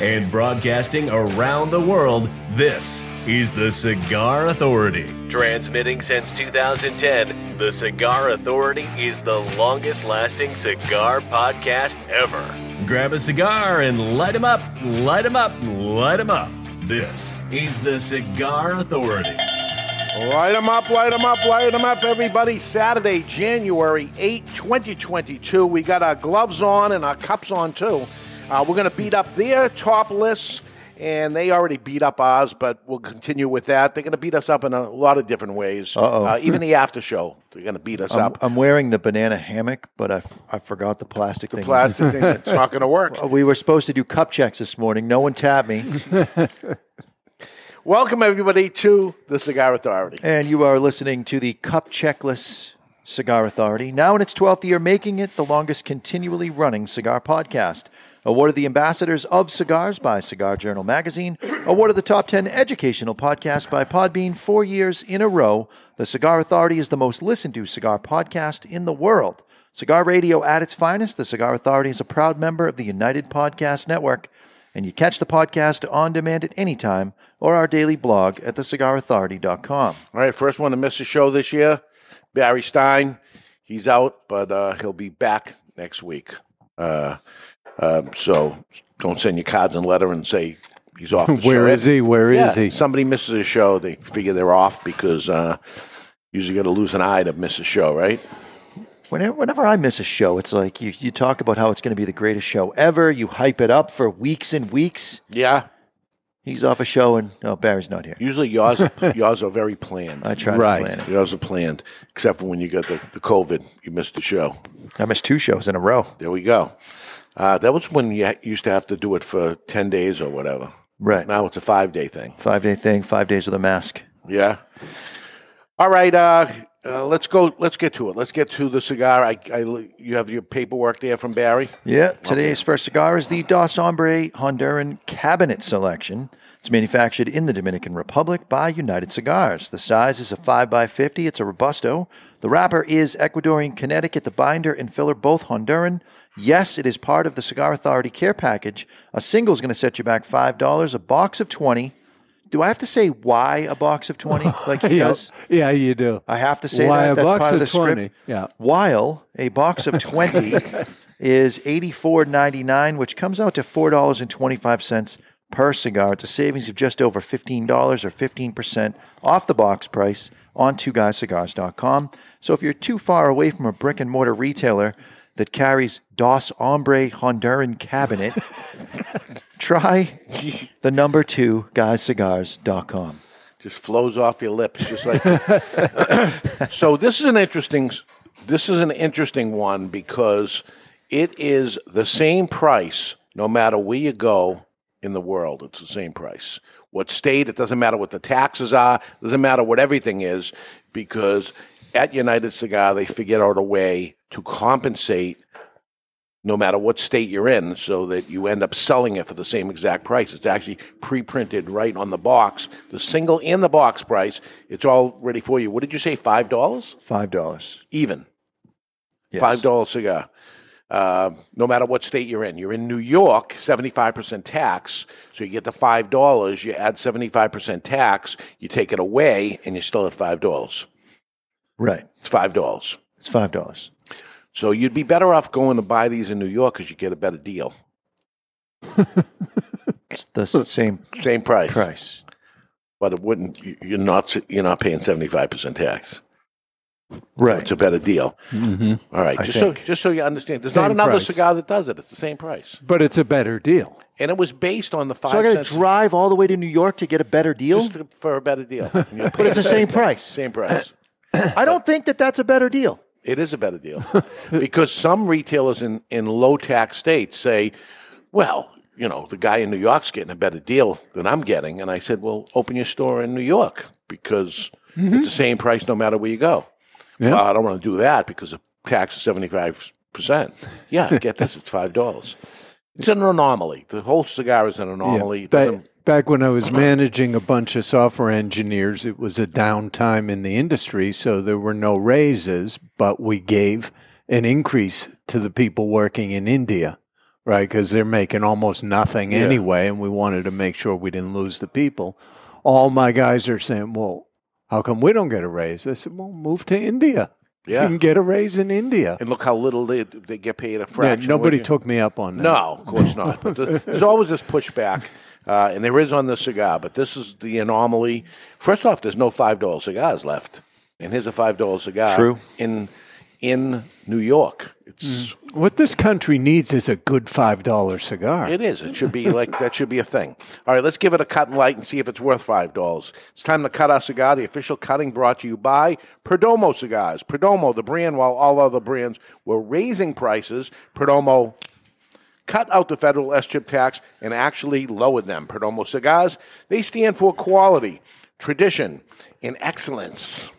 And broadcasting around the world, this is the Cigar Authority. Transmitting since 2010, the Cigar Authority is the longest lasting cigar podcast ever. Grab a cigar and light light 'em up, Light light 'em up, Light light 'em up. This is the Cigar Authority. Light them up, light them up, light them up, everybody. Saturday, January 8, 2022. We got our gloves on and our cups on, too. Uh, we're going to beat up their top lists, and they already beat up ours, but we'll continue with that. They're going to beat us up in a lot of different ways. Uh-oh. Uh, even the after show, they're going to beat us I'm, up. I'm wearing the banana hammock, but I, f- I forgot the plastic thing. The plastic thing, it's not going to work. We were supposed to do cup checks this morning. No one tapped me. Welcome, everybody, to the Cigar Authority. and you are listening to the Cup Checkless Cigar Authority, now in its 12th year, making it the longest continually running cigar podcast. Awarded the Ambassadors of Cigars by Cigar Journal Magazine. Awarded the Top 10 Educational Podcast by Podbean four years in a row. The Cigar Authority is the most listened to cigar podcast in the world. Cigar radio at its finest, the Cigar Authority is a proud member of the United Podcast Network. And you catch the podcast on demand at any time or our daily blog at thecigarauthority.com. All right, first one to miss a show this year, Barry Stein. He's out, but uh, he'll be back next week. Uh, um, so don't send your cards and letter and say he's off. The Where show. is he? Where is Yeah, he? Somebody misses a show, they figure they're off because uh, usually got to lose an eye to miss a show, right? Whenever, whenever I miss a show, it's like you, you talk about how it's going to be the greatest show ever. You hype it up for weeks and weeks. Yeah. He's off a show, and oh, Barry's not here. Usually yours are, yours are very planned. I try Right. to plan it. Yours are planned, except for when you got the, the COVID, you missed the show. I missed two shows in a row. There we go. Uh, that was when you used to have to do it for 10 days or whatever. Right. Now it's a five day thing. Five day thing, five days with a mask. Yeah. All right. Uh, uh, let's go. Let's get to it. Let's get to the cigar. I, I, you have your paperwork there from Barry. Yeah, today's first cigar is the Dos Hombre Honduran Cabinet Selection. It's manufactured in the Dominican Republic by United Cigars. The size is a 5x50. It's a Robusto. The wrapper is Ecuadorian Connecticut. The binder and filler both Honduran. Yes, it is part of the Cigar Authority care package. A single is going to set you back $5. A box of 20. Do I have to say why a box of 20 like he yeah, does? yeah, you do. I have to say Why that. a That's box part of the 20? script. Yeah. While a box of 20 is $84.99, which comes out to $4.25 per cigar. It's a savings of just over $15 or 15% off the box price on twoguyscigars.com. So if you're too far away from a brick and mortar retailer that carries Dos Hombre Honduran Cabinet, try the number two guyscigars.com. Just flows off your lips, just like. so this is an interesting. This is an interesting one because it is the same price no matter where you go in the world. It's the same price. What state? It doesn't matter what the taxes are. It doesn't matter what everything is because at United Cigar they figured out a way to compensate no matter what state you're in, so that you end up selling it for the same exact price. It's actually pre-printed right on the box, the single and the box price. It's all ready for you. What did you say? Five dollars $5. even. Yes. Five dollar cigar. Uh, no matter what state you're in, you're in New York, seventy five percent tax. So you get the five dollars. You add seventy five percent tax. You take it away, and you're still at five dollars. Right. It's five dollars. It's $5. So you'd be better off going to buy these in New York because you get a better deal. It's the same Same price. price. but it wouldn't. you- You're not. You're not paying seventy five percent tax. Right. It's a better deal. Mm-hmm. All right, I just think. so just so you understand, there's Same not another price. cigar that does it. It's the same price, But it's a better deal. and it was based on the five So I got to drive all the way to New York to get a better deal? just for- for a better deal. but it's the same price. Same price. I don't think that that's a better deal. It is a better deal because some retailers in in low tax states say, "Well, you know, the guy in New York's getting a better deal than I'm getting," and I said, "Well, open your store in New York because mm-hmm. it's the same price no matter where you go." Yeah. Well, I don't want to do that because the tax is seventy five percent. Yeah, get this, it's five dollars. It's an anomaly. The whole cigar is an anomaly. Doesn't- back when I was managing a bunch of software engineers, it was a downtime in the industry, so there were no raises, but we gave an increase to the people working in India, right? Because they're making almost nothing anyway, and we wanted to make sure we didn't lose the people. All my guys are saying, well, how come we don't get a raise? I said, well, move to India. Yeah. You can get a raise in India. and look how little they, they get paid a Yeah, fraction. nobody took me up on that. No, of course not. There's always this pushback, uh, and there is on the cigar. But this is the anomaly. First off, there's no five dollar cigars left, and here's a five dollar cigar. True. in in New York. It's What this country needs is a good $5 cigar. it is. It should be like that. Should be a thing. All right, let's give it a cut and light and see if it's worth five dollars. It's time to cut our cigar. The official cutting brought to you by Perdomo Cigars. Perdomo, the brand, while all other brands were raising prices, Perdomo cut out the federal SCHIP tax and actually lowered them. Perdomo cigars, they stand for quality, tradition, and excellence.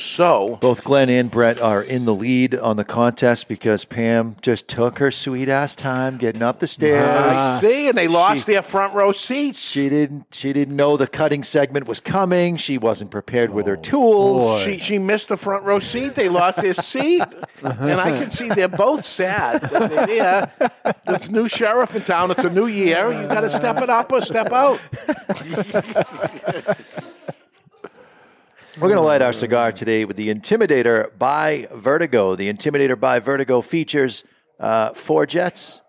So, Both Glenn and Brett are in the lead on the contest because Pam just took her sweet ass time getting up the stairs. I see, and they lost their front row seats. She didn't. She didn't know the cutting segment was coming. She wasn't prepared with her oh, tools. She, she missed the front row seat. They lost their seat. Uh-huh. and I can see they're both sad. they're there. New sheriff in town. It's a new year. You got to step it up or step out. We're going to light our cigar today with the Intimidator by Vertigo. The Intimidator by Vertigo features uh, four jets,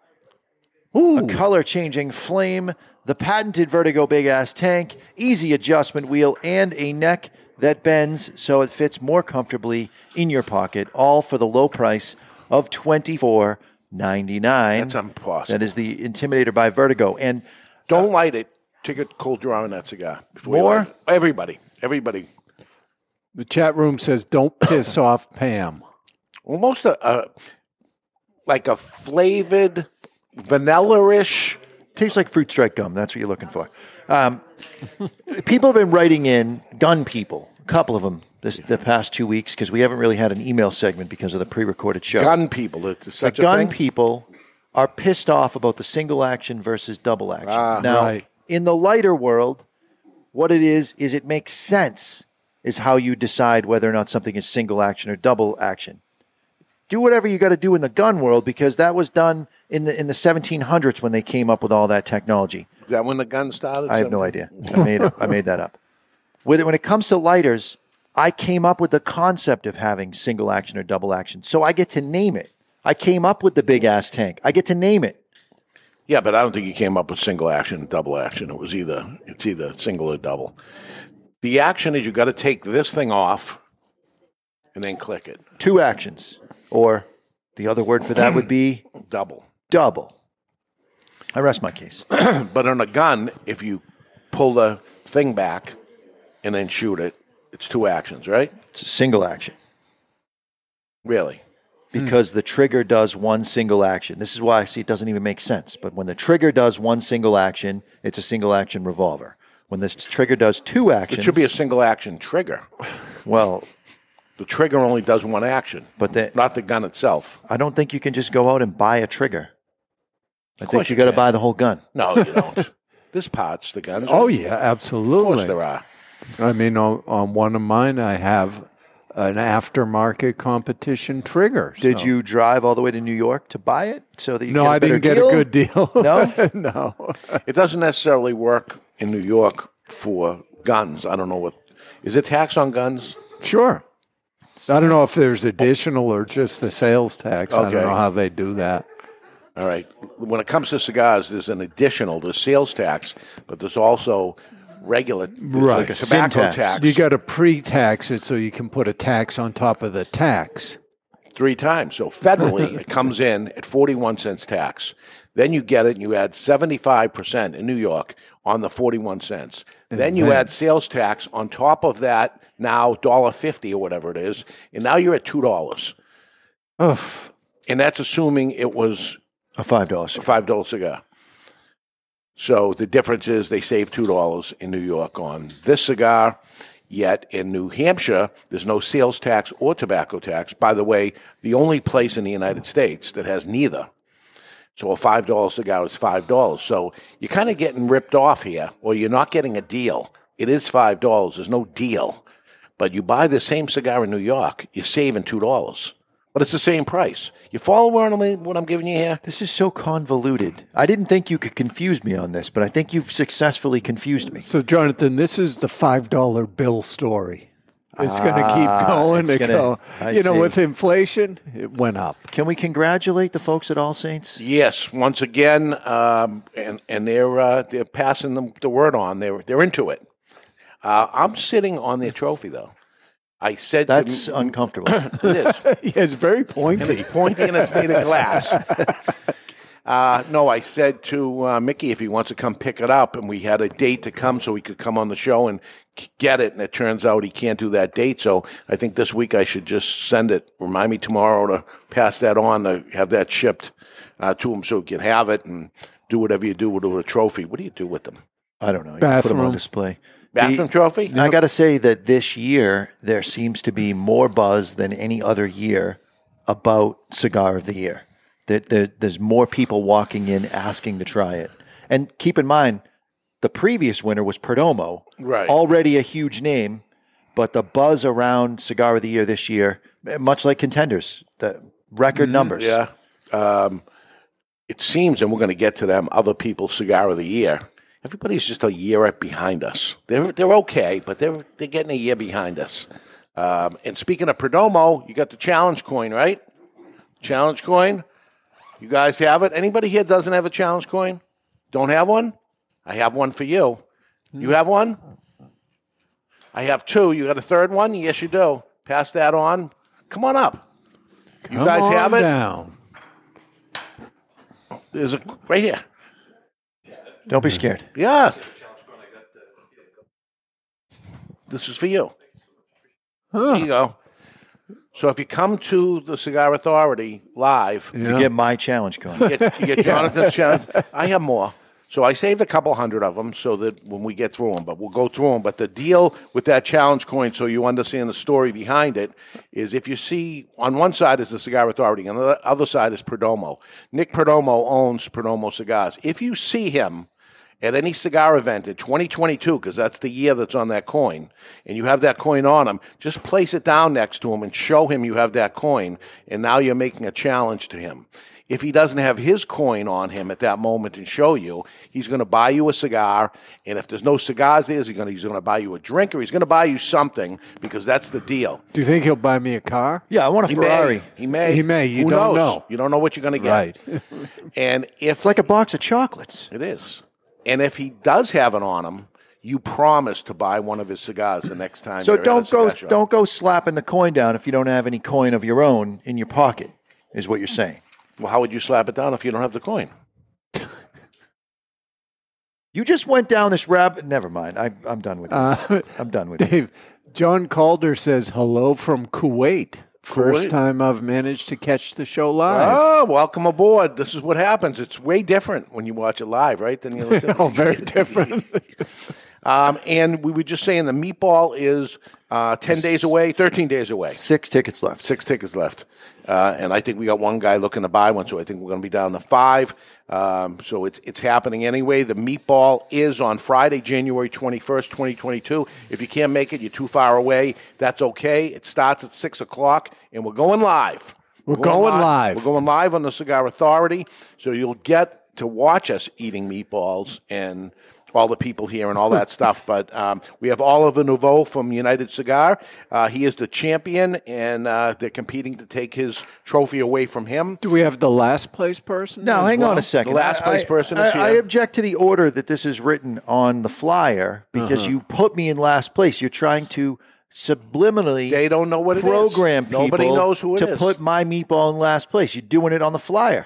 a color changing flame, the patented Vertigo big ass tank, easy adjustment wheel, and a neck that bends so it fits more comfortably in your pocket, all for the low price of twenty four ninety nine. That's impossible. That is the Intimidator by Vertigo. And Don't light it. Take a cold draw on that cigar. Before you More? light it. Everybody. Everybody. The chat room says, "Don't piss off Pam." Almost a, a like a flavored vanilla-ish. tastes like fruit strike gum. That's what you're looking for. Um, people have been writing in, gun people, a couple of them this the past two weeks because we haven't really had an email segment because of the pre-recorded show. Gun people. It's the such a gun thing. people are pissed off about the single action versus double action. Ah, now, right. in the lighter world, what it is is it makes sense. Is how you decide whether or not something is single action or double action do whatever you got to do in the gun world because that was done in the in the 1700s when they came up with all that technology. Is that when the gun started? I have no idea. I made it, I made that up. With it, when it comes to lighters, I came up with the concept of having single action or double action, so I get to name it. I came up with the big ass tank. I get to name it. Yeah, but I don't think you came up with single action and double action. It was either it's either single or double. The action is you got to take this thing off and then click it. Two actions, or the other word for that would be Double. double. I rest my case. But on a gun, if you pull the thing back and then shoot it, it's two actions, right? It's a single action. Really? because hmm. the trigger does one single action. This is why I see it doesn't even make sense. But when the trigger does one single action, it's a single action revolver. When this trigger does two actions, It should be a single action trigger. well. The trigger only does one action, But the, not the gun itself. I don't think you can just go out and buy a trigger. I course think you you got to buy the whole gun. No, you don't. this parts, the guns. Oh yeah, absolutely. Of course there are. I mean, on, on one of mine, I have an aftermarket competition trigger. Did so- you drive all the way to New York to buy it so that you No, get a I didn't get deal? a good deal. No? no. It doesn't necessarily work in New York for guns. I don't know what. Is it tax on guns? Sure. I don't know if there's additional or just the sales tax. I don't know how they do that. All right. When it comes to cigars, there's an additional, there's sales tax, but there's also regular Right. like Like a a tobacco tax. tax. You got to pre-tax it so you can put a tax on top of the tax. three times. So federally, it comes in at 41 cents tax. Then you get it and you add 75% in New York on the 41 cents. Then you add sales tax on top of that, now $1.50 or whatever it is, and now you're at $2. Oof. And that's assuming it was A five dollars. a $5 cigar. So the difference is they save $2 in New York on this cigar. Yet in New Hampshire, there's no sales tax or tobacco tax. By the way, the only place in the United States that has neither. So a five dollar cigar is five dollars. So you're kind of getting ripped off here, or you're not getting a deal. It is five dollars. There's no deal. But you buy the same cigar in New York, you're saving two dollars. But it's the same price. You follow what I'm, what I'm giving you here? This is so convoluted. I didn't think you could confuse me on this, but I think you've successfully confused me. So, Jonathan, this is the $5 bill story. It's going to keep going. it's and gonna- go. I You know, with inflation, it went up. Can we congratulate the folks at All Saints? Yes, once again, um, and and they're uh, they're passing the, the word on. They're they're into it. Uh, I'm sitting on their trophy though. I said to That's m- uncomfortable. it is. Yeah, it's very and pointy. it's pointy and it's made of glass. Uh, no, I said to uh, Mickey if he wants to come pick it up, and we had a date to come so he could come on the show and k- get it. And it turns out he can't do that date, so I think this week I should just send it. Remind me tomorrow to pass that on to have that shipped uh, to him so he can have it and do whatever you do with a trophy. What do you do with them? I don't know. You put them on Bathroom. display. Bathroom The- trophy? I got to say that this year there seems to be more buzz than any other year about cigar of the year. There, there, there's more people walking in asking to try it. And keep in mind, the previous winner was Perdomo, Right. Already a huge name, but the buzz around cigar of the year this year, much like contenders, the record numbers. Yeah. Um, it seems, and we're going to get to them, other people's cigar of the year. Everybody's just a year behind us. They're they're okay, but they're they're getting a year behind us. Um, and speaking of Perdomo, you got the challenge coin, right? Challenge coin. You guys have it. Anybody here doesn't have a challenge coin? Don't have one? I have one for you. You have one? I have two. You got a third one? Yes, you do. Pass that on. Come on up. You Come guys on have it? down. There's a right here. Don't be hmm. scared. Yeah. This is for you. There you go. So if you come to the Cigar Authority live, You get my challenge cone. you get, you get Jonathan's challenge. I have more. So I saved a couple hundred of them so that when we get through them, but we'll go through them. But the deal with that challenge coin, so you understand the story behind it, is if you see on one side is the Cigar Authority, on the other side is Perdomo. Nick Perdomo owns Perdomo Cigars. If you see him at any cigar event in 2022, because that's the year that's on that coin, and you have that coin on him, just place it down next to him and show him you have that coin, and now you're making a challenge to him. If he doesn't have his coin on him at that moment and show you, he's going to buy you a cigar, and if there's no cigars there, he's going to, he's going to buy you a drink or he's going to buy you something because that's the deal. Do you think he'll buy me a car? Yeah, I want a He Ferrari. may. He may. He may. You Who don't knows? know. You don't know what you're going to get. Right. And if It's like a box of chocolates. it is. And if he does have it on him, you promise to buy one of his cigars the next time. So you're don't go shop. don't go slapping the coin down if you don't have any coin of your own in your pocket. Is what you're saying. Well, how would you slap it down if you don't have the coin? You just went down this rabbit. Never mind. I, I'm done with you. Uh, I'm done with you. Dave, John Calder says hello from Kuwait. First Kuwait. time I've managed to catch the show live. Oh, welcome aboard. This is what happens. It's way different when you watch it live, right? Than you listen. oh, very different. Um, and we were just saying the meatball is uh, ten days away, thirteen days away. Six tickets left. Six tickets left. Uh, and I think we got one guy looking to buy one, so I think we're going to be down to five. Um, so it's it's happening anyway. The meatball is on Friday, January twenty first, twenty twenty two. If you can't make it, you're too far away. That's okay. It starts at six o'clock, and we're going live. We're going live. We're going live on the Cigar Authority, so you'll get to watch us eating meatballs and all the people here and all that stuff. But um, we have Oliver Nouveau from United Cigar. Uh, he is the champion, and uh, they're competing to take his trophy away from him. Do we have the last place person? No, hang well? on a second. The last place I- person I, is here. I object to the order that this is written on the flyer because Uh-huh. you put me in last place. You're trying to subliminally They don't know what it is. program people Nobody knows who it to is. put my meatball in last place. You're doing it on the flyer.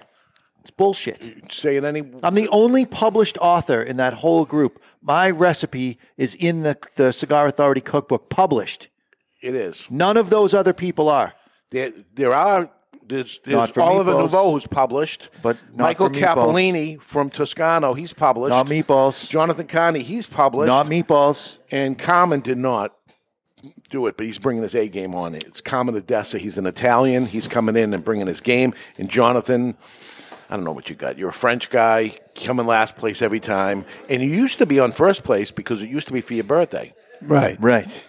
It's bullshit. Say it any. I'm the only published author in that whole group. My recipe is in the, the Cigar Authority cookbook, published. It is. None of those other people are. There, there are. There's, Not there's for Oliver meatballs. Nouveau who's published, But not Michael for meatballs. Capolini from Toscano, he's published. Not meatballs. Jonathan Connie, he's published. Not meatballs. and Common did not. do it, but he's bringing his A game on it. It's Common Odessa. He's an Italian. He's coming in and bringing his game. And Jonathan, I don't know what you got. You're a French guy, coming last place every time. And you used to be on first place because it used to be for your birthday, Right. Right.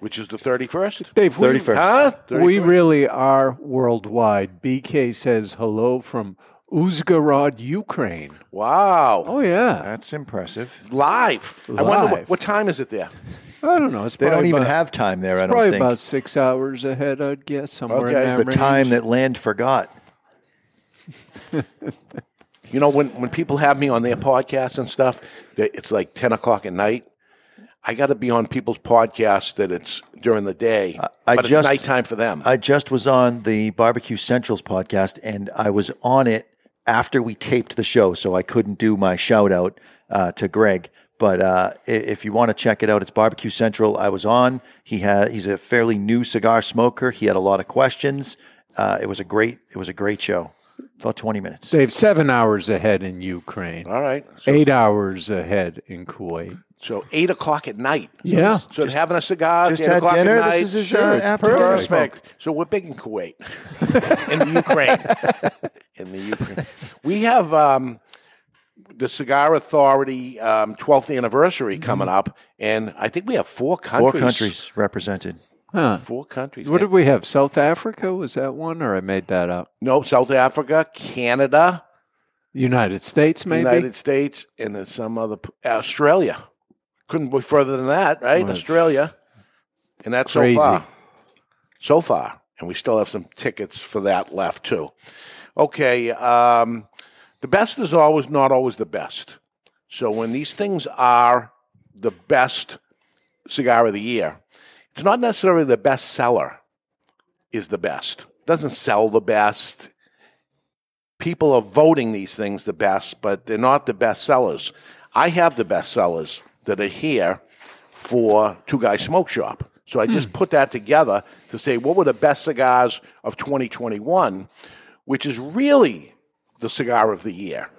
which is the 31st. Dave, we, 31st. Huh? we 31st? really are worldwide. BK says hello from Uzhgorod, Ukraine. Wow. Oh, yeah. That's impressive. Live. I wonder what, Live. what time is it there? I don't know. It's They don't probably even about- have time there, It's I don't probably think. about six hours ahead, I'd guess, somewhere Okay. in It's that the time that land forgot. You know, when, when people have me on their podcasts and stuff, that it's like 10 o'clock at night. I got to be on people's podcasts that it's during the day, I but just- it's nighttime for them. I just was on the Barbecue Centrals podcast, and I was on it after we taped the show, so I couldn't do my shout out uh, to Greg. But uh, if you want to check it out, it's Barbecue Central. I was on. He had he's a fairly new cigar smoker. He had a lot of questions. Uh, it was a great it was a great show. About twenty minutes. Dave, seven hours ahead in Ukraine, All right. So, eight hours ahead in Kuwait. so 8 o'clock at night. Yeah. So they're having a cigar. just 8 had o'clock dinner? At This is his, sure, it's afternoon perfect. So we're big in Kuwait, in the Ukraine, in the Ukraine. We have um, the Cigar Authority um, 12th anniversary coming up, and I think we have four countries. Four countries represented. Huh. Four countries. What did we have? South Africa? Was that one, or I made that up? no, South Africa, Canada, United States, maybe? United States, and then some other Australia. Couldn't be further than that, right? Well, Australia, and that's crazy. so far. So far, and we still have some tickets for that left too. Okay, um, the best is always not always the best. So when these things are the best cigar of the year, it's not necessarily the best seller is the best. It doesn't sell the best people are voting these things the best, but they're not the best sellers. I have the best sellers that are here for Two Guys Smoke Shop. So I just hmm. put that together to say what were the best cigars of 2021, which is really the cigar of the year.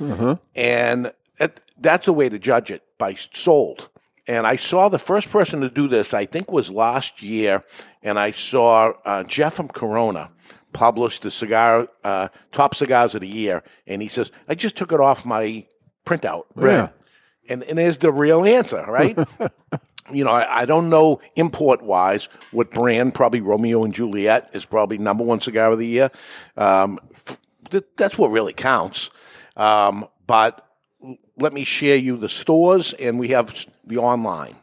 Uh-huh. And that, that's a way to judge it by sold. And I saw the first person to do this, I think, was last year. And I saw uh, Jeff from Corona publish the cigar uh, top cigars of the year. And he says, I just took it off my printout. Yeah. And, and there's the real answer, right? you know, I, I don't know import wise what brand. Probably Romeo and Juliet is probably number one cigar of the year. Um, th- that's what really counts. Um, but l- let me share you the stores, and we have the online.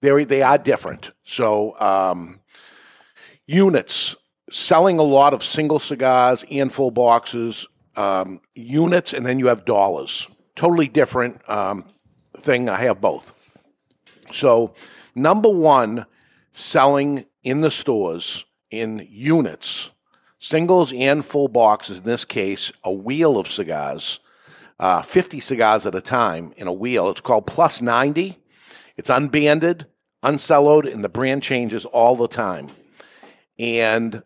They they are different. So um, units selling a lot of single cigars and full boxes. Um, units, and then you have dollars. Totally different um, thing. I have both. So, number one, selling in the stores in units, singles and full boxes, in this case, a wheel of cigars, uh, 50 cigars at a time in a wheel. It's called Plus 90. It's unbanded, unsellowed, and the brand changes all the time. And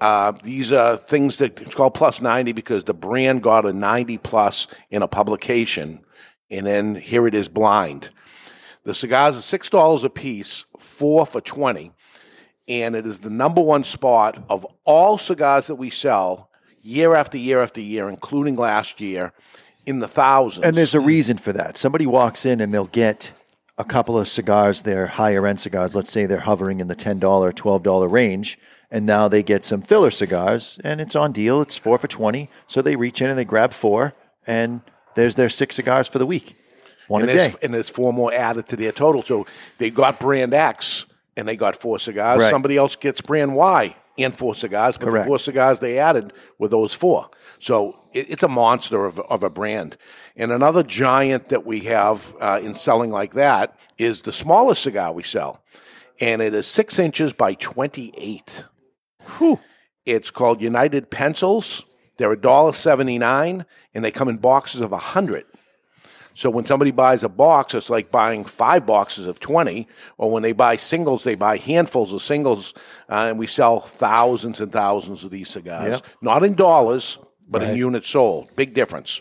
uh, these are things that it's called Plus 90 because the brand got a 90 plus in a publication, and then here it is blind. The cigars are six dollars a piece, four for twenty, and it is the number one spot of all cigars that we sell year after year after year, including last year, in the thousands. And there's a reason for that. Somebody walks in and they'll get a couple of cigars, they're higher end cigars. Let's say they're hovering in the $10, $12 range. And now they get some filler cigars and it's on deal. It's four for 20. So they reach in and they grab four and there's their six cigars for the week. One and a day. and there's four more added to their total. So they got brand X and they got four cigars. Right. Somebody else gets brand Y and four cigars, but Correct. the four cigars they added were those four. So it, it's a monster of, of a brand. And another giant that we have uh, in selling like that is the smallest cigar we sell, and it is six inches by 28. It's called United Pencils. They're $1.79, and they come in boxes of 100. So when somebody buys a box, it's like buying five boxes of 20. Or when they buy singles, they buy handfuls of singles, uh, and we sell thousands and thousands of these cigars. Yep. Not in dollars, but in units sold. Big difference.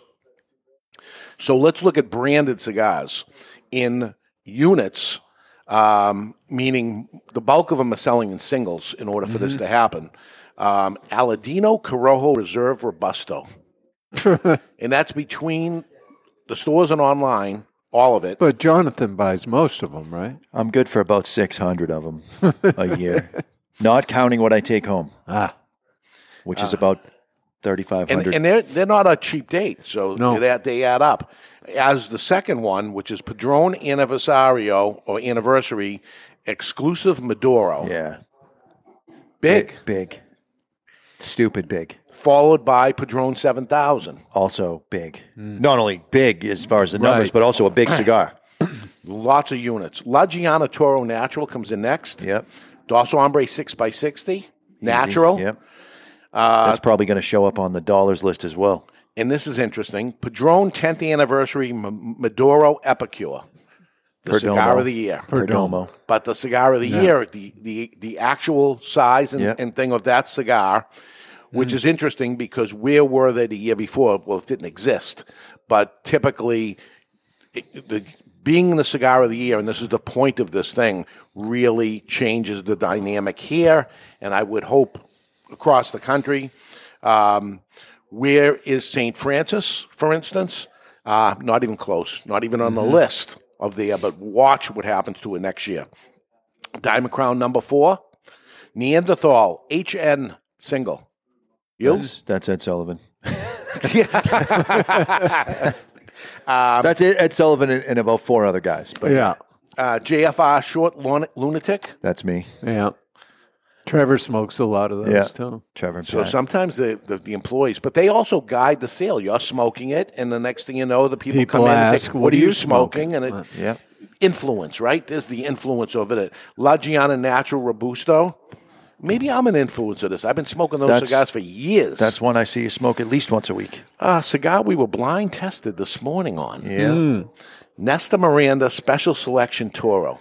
So let's look at branded cigars. In units, um, meaning the bulk of them are selling in singles in order for this to happen. Um, Aladino Corojo Reserve Robusto. and that's between the stores and online, all of it. But Jonathan buys most of them, right? I'm good for about 600 of them a year, not counting what I take home, Ah, which is about and, 3,500. and they're they're not a cheap date, so No. they, they add up. As the second one, which is Padron Anniversario or Anniversary Exclusive Maduro, yeah, big, big, stupid big. Followed by Padron Seven Thousand. Also big. Not only big as far as the numbers, Right. but also a big cigar. Lots of units. La Gianna Toro Natural comes in next. Yep. Dos Hombre 6x60, natural. Yep. Uh, That's probably going to show up on the dollars list as well. And this is interesting. Padron 10th Anniversary M- Maduro Epicure. The Perdomo. cigar of the year. Perdomo. But the cigar of the year, the, the, the actual size and, Yep. and thing of that cigar, which is interesting because where were they the year before? Well, it didn't exist. But typically, it, the, being the cigar of the year, and this is the point of this thing, really changes the dynamic here. And I would hope across the country. Um, where is St. Francis, for instance? Uh, not even close, not even on the list of there, but watch what happens to it next year. Diamond Crown number four, Neanderthal, HN single. You? That's, that's Ed Sullivan. that's it, Ed Sullivan and, and about four other guys, but yeah, Uh, JFR Short lun- Lunatic. that's me, yeah. Trevor smokes a lot of those Yeah. too. Trevor So Pat. sometimes the, the, the employees, but they also guide the sale. You're smoking it, and the next thing you know, the people, People come in and ask, say, "What "What, are are you you smoking?" smoking? And it, Yep. influence, right? There's the influence of it. La Gianna Natural Robusto. Maybe I'm an influence of this. I've been smoking those That's- cigars for years. That's one I see you smoke at least once a week. a cigar we were blind tested this morning on. Yeah. Hmm. Nestor Miranda Special Selection Toro.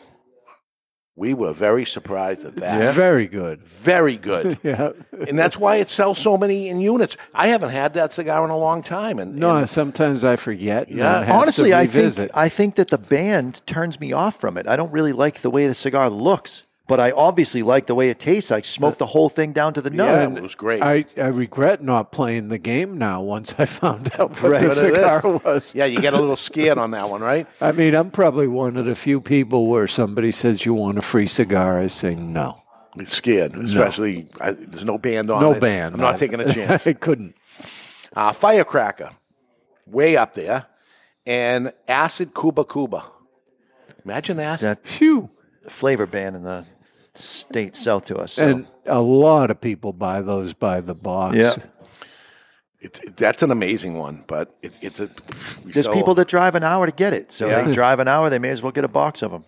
We were very surprised at that. It's very good. Very good. Yeah. and that's why it sells so many in units. I haven't had that cigar in a long time. And, No, and sometimes I forget. and Yeah. then have to Honestly, I think revisit. I think that the band turns me off from it. I don't really like the way the cigar looks, but I obviously like the way it tastes. I smoked the whole thing down to the nose. yeah, it was great. I, I regret not playing the game now once I found out what Right. the cigar was. yeah, you get a little scared on that one, right? I mean, I'm probably one of the few people where somebody says, You want a free cigar? I say, No. It's scared, especially I, there's no band on No it. band. I'm not no. taking a chance. I couldn't. Uh, Firecracker, way up there, and Acid Kuba Kuba. Imagine that. That Phew. flavor band in the state south to us. So. And a lot of people buy those by the box. Yeah. It, it- that's an amazing one, but it, it's a. There's sell- people that drive an hour to get it. So Yeah. they drive an hour, they may as well get a box of them.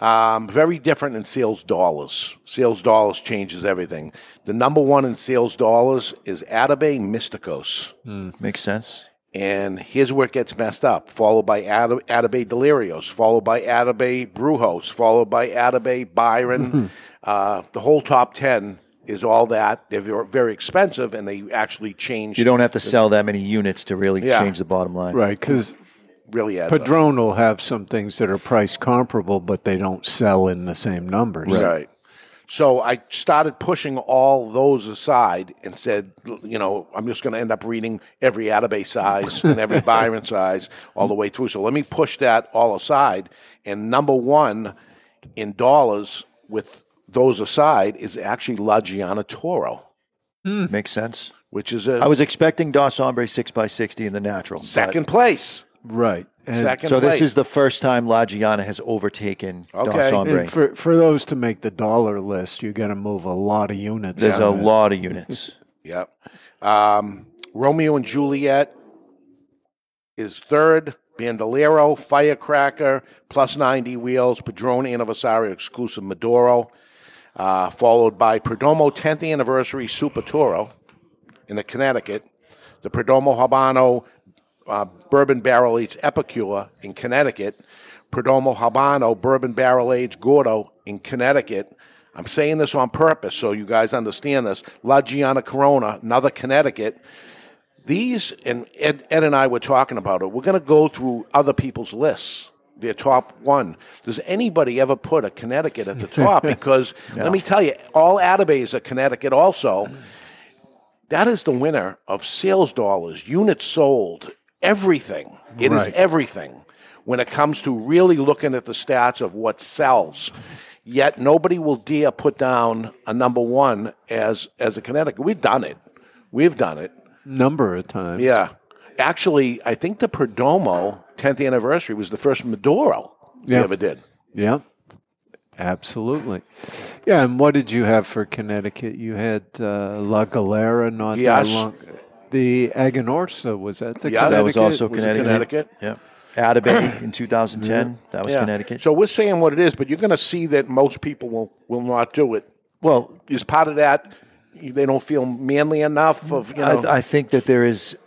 Um, very different in sales dollars. Sales dollars changes everything. The number one in sales dollars is Atabey Misticos. Makes sense. And his work gets messed up. Followed by Ad- Atabey Delirios, followed by Atabey Brujos, followed by Atabey Byron. uh, the whole top 10 is all that. They're very, very expensive and they actually change. You don't have to sell that many units to really Yeah. change the bottom line. Right. Because really add up. Padron will have some things that are price comparable, but they don't sell in the same numbers. Right. So I started pushing all those aside and said, you know, I'm just going to end up reading every Atabey size and every Byron size all the way through. So let me push that all aside. And number one in dollars with those aside is actually La Gianna Toro, hmm. Makes sense. which is a I was expecting Dos Hombre 6x60 in the natural. but- second place. Right. And, Second So place. this is the first time La Gianna has overtaken Dos Okay. Hombre. and for, for those to make the dollar list, you got to move a lot of units. There's a of it. lot of units. Yep. Um, Romeo and Juliet is third. Bandolero, Firecracker, plus 90 wheels, Padron Anniversario exclusive Maduro, uh, followed by Perdomo 10th Anniversary Super Toro in the Connecticut, the Perdomo Habano uh, Bourbon Barrel Aged Epicure in Connecticut, Perdomo Habano Bourbon Barrel Aged Gordo in Connecticut. I'm saying this on purpose so you guys understand this. La Gianna Corona, another Connecticut. These, and Ed, Ed and I were talking about it, we're going to go through other people's lists their top one. Does anybody ever put a Connecticut at the top? Because let me tell you, all Atabeys are Connecticut also. That is the winner of sales dollars, units sold, everything. It is Right. everything when it comes to really looking at the stats of what sells. Yet nobody will dare put down a number one as as a Connecticut. We've done it. We've done it. Number of times. Yeah. Actually, I think the Perdomo 10th anniversary was the first Maduro we ever did. Yeah. Absolutely. Yeah, and what did you have for Connecticut? You had uh, La Galera not Yes. that long. The Aganorsa was that the Yeah, That was Connecticut? also Was Connecticut. Connecticut? Yeah. Atabey in 2010. That was Yeah. Connecticut. So we're saying what it is, but you're going to see that most people will, will not do it. well, Is part of that they don't feel manly enough of you know I, I think that there is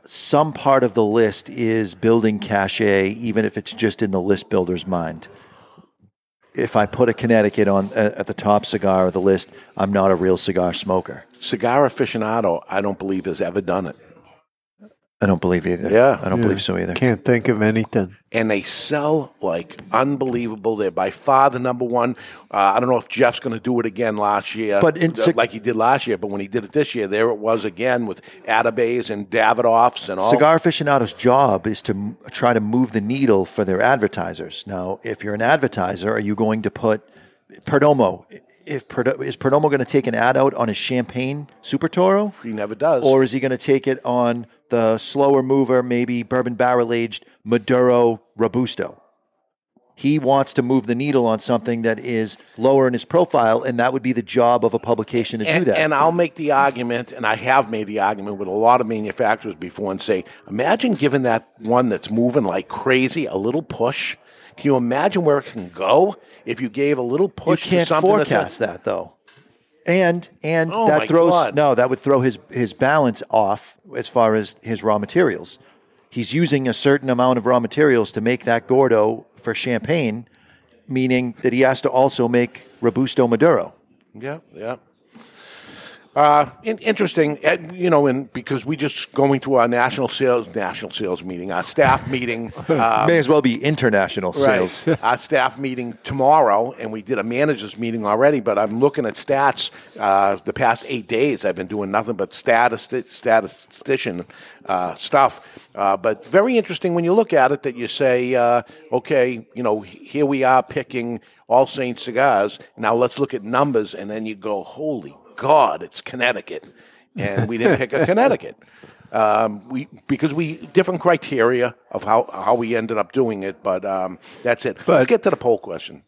some part of the list is building cachet, even if it's just in the list builder's mind. If I put a Connecticut on at at the top cigar of the list, I'm not a real cigar smoker. cigar aficionado. I don't believe has ever done it, I don't believe either. Yeah. I don't believe so either. Can't think of anything. and they sell like unbelievable. They're by far the number one. Uh, I don't know if Jeff's going to do it again last year, But in uh, like he did last year. But when he did it this year, there it was again with Atabeys and Davidoffs and all. Cigar aficionado's job is to m- try to move the needle for their advertisers. Now, if you're an advertiser, are you going to put Perdomo? If is Perdomo going to take an ad out on his Champagne Super Toro, he never does. or is he going to take it on the slower mover, maybe bourbon barrel aged Maduro Robusto? He wants to move the needle on something that is lower in his profile, and that would be the job of a publication to and, do that. and I'll make the argument, and I have made the argument with a lot of manufacturers before, and say, imagine giving that one that's moving like crazy a little push. Can you imagine where it can go if you gave a little you push can't to something that's forecast that though. And and Oh, that throws God. no, that would throw his his balance off as far as his raw materials. He's using a certain amount of raw materials to make that Gordo for champagne, meaning that he has to also make Robusto Maduro. Yeah, yeah. Uh, in, interesting, you know, and because we just going to our national sales national sales meeting, our staff meeting, uh, May as well be international sales. Right. Our staff meeting tomorrow, and we did a managers meeting already. But I'm looking at stats. Uh, the past eight days, I've been doing nothing but statisti- statistician uh, stuff. Uh, but very interesting when you look at it that you say, uh, okay, you know, here we are picking All Saints cigars. Now let's look at numbers, and then you go, holy God, it's Connecticut, and we didn't pick a Connecticut. Um, we because we different criteria of how, how we ended up doing it, but um, that's it. Let's get to the poll question.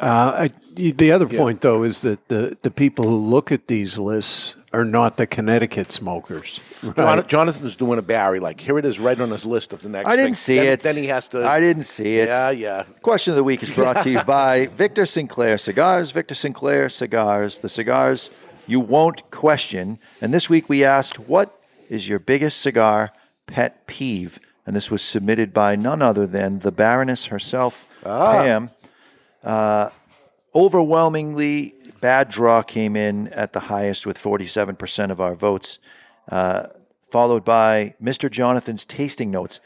Uh, I, the other point, though, is that the, the people who look at these lists are not the Connecticut smokers. Jon- Jonathan's doing a Barry. Like here it is, right on his list of the next. I thing. didn't see Then- it. Then he has to. I didn't see it. Yeah, yeah. Question of the week is brought to you by Victor Sinclair Cigars. Victor Sinclair Cigars, the cigars you won't question. And this week we asked, what is your biggest cigar pet peeve? And this was submitted by none other than the Baroness herself, Pam. Uh, overwhelmingly, Bad Draw came in at the highest with 47% of our votes, uh, followed by Mr. Jonathan's tasting notes.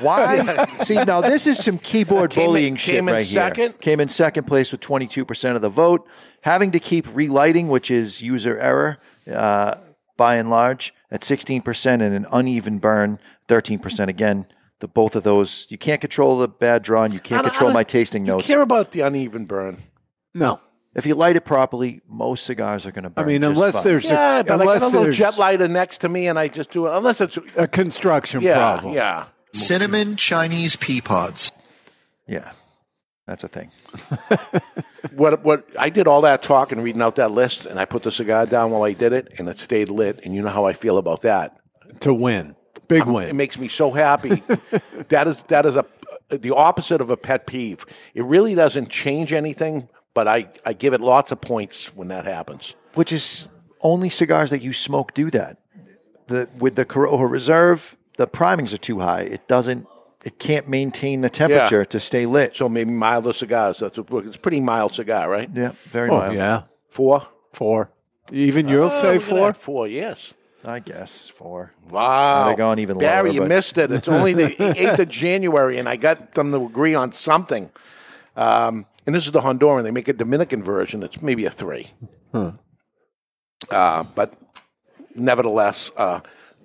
Why? See, now this is some keyboard Came in- bullying shit came in right second? here. Came in second place with 22% of the vote. Having to keep relighting, which is user error uh, by and large, at 16%, and an uneven burn, 13% again. The both of those, you can't control the bad draw, and you can't I control my tasting you notes. care about the uneven burn? No. If you light it properly, most cigars are going to burn. I mean, just unless fine. there's Yeah, a, but I got a little there's jet lighter next to me, and I just do it. Unless it's a construction yeah, problem. yeah. Cinnamon Chinese pea pods. yeah, that's a thing. What what I did all that talking, reading out that list, and I put the cigar down while I did it, and it stayed lit. And you know how I feel about that. To win. Big It win. It makes me so happy. that is that is a the opposite of a pet peeve. It really doesn't change anything, but I, I give it lots of points when that happens. Which is only cigars that you smoke do that. The with the Corojo Reserve, the primings are too high. It doesn't. It can't maintain the temperature to stay lit. So maybe milder cigars. That's what, it's a pretty mild cigar, right? Yeah, very Oh, mild. yeah. Four. Four. Even you'll Oh, say four? Four, yes. I guess four. Wow. Might have gone even Barry, lower, you but- missed it. It's only the 8th of January, and I got them to agree on something. Um, and this is the Honduran. They make a Dominican version. It's maybe a three. Uh, but nevertheless, uh,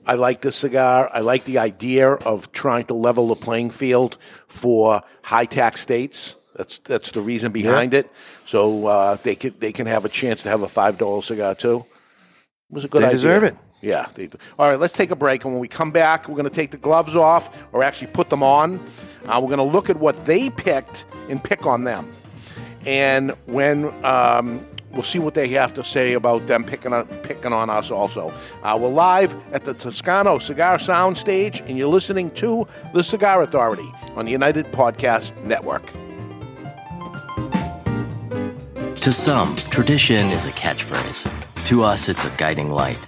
I like this cigar. I like the idea of trying to level the playing field for high tax states. That's that's the reason behind it. So uh, they can they can have a chance to have a five dollar cigar too. It was a good They idea. deserve it. Yeah. They do. All right, let's take a break. And when we come back, we're going to take the gloves off or actually put them on. Uh, we're going to look at what they picked and pick on them. And when um, we'll see what they have to say about them picking on, picking on us also. Uh, we're live at the Toscano Cigar Soundstage, and you're listening to The Cigar Authority on the United Podcast Network. To some, tradition is a catchphrase. To us, it's a guiding light.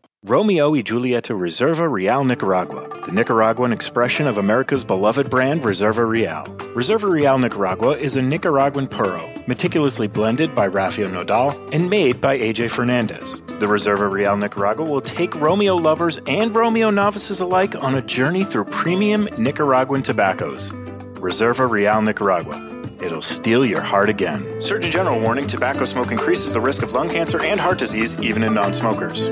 Romeo y Julieta Reserva Real Nicaragua, the Nicaraguan expression of America's beloved brand Reserva Real. Reserva Real Nicaragua is a Nicaraguan puro, meticulously blended by Rafael Nodal and made by AJ Fernandez. The Reserva Real Nicaragua will take Romeo lovers and Romeo novices alike on a journey through premium Nicaraguan tobaccos. Reserva Real Nicaragua. It'll steal your heart again. Surgeon General warning tobacco smoke increases the risk of lung cancer and heart disease even in non smokers.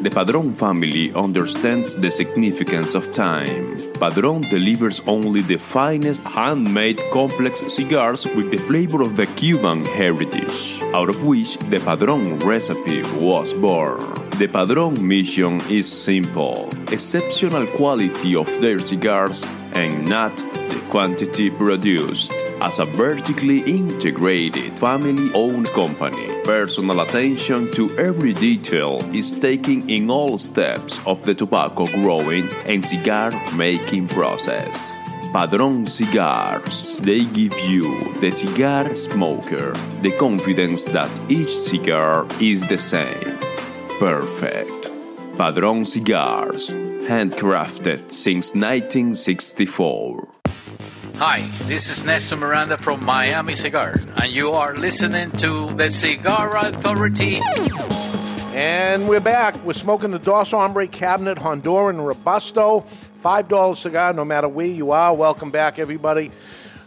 the Padron family understands the significance of time. Padron delivers only the finest handmade complex cigars with the flavor of the Cuban heritage, out of which the Padron recipe was born. The Padron mission is simple exceptional quality of their cigars and not the quantity produced. As a vertically integrated family owned company, personal attention to every detail is taken in all steps of the tobacco growing and cigar making process. Padron Cigars. They give you, the cigar smoker, the confidence that each cigar is the same. Perfect. Padron Cigars. Handcrafted since 1964. Hi, this is Nestor Miranda from Miami Cigar, and you are listening to the Cigar Authority. And we're back. We're smoking the Dos Hombre Cabinet Honduran Robusto. $5 cigar, no matter where you are. Welcome back, everybody.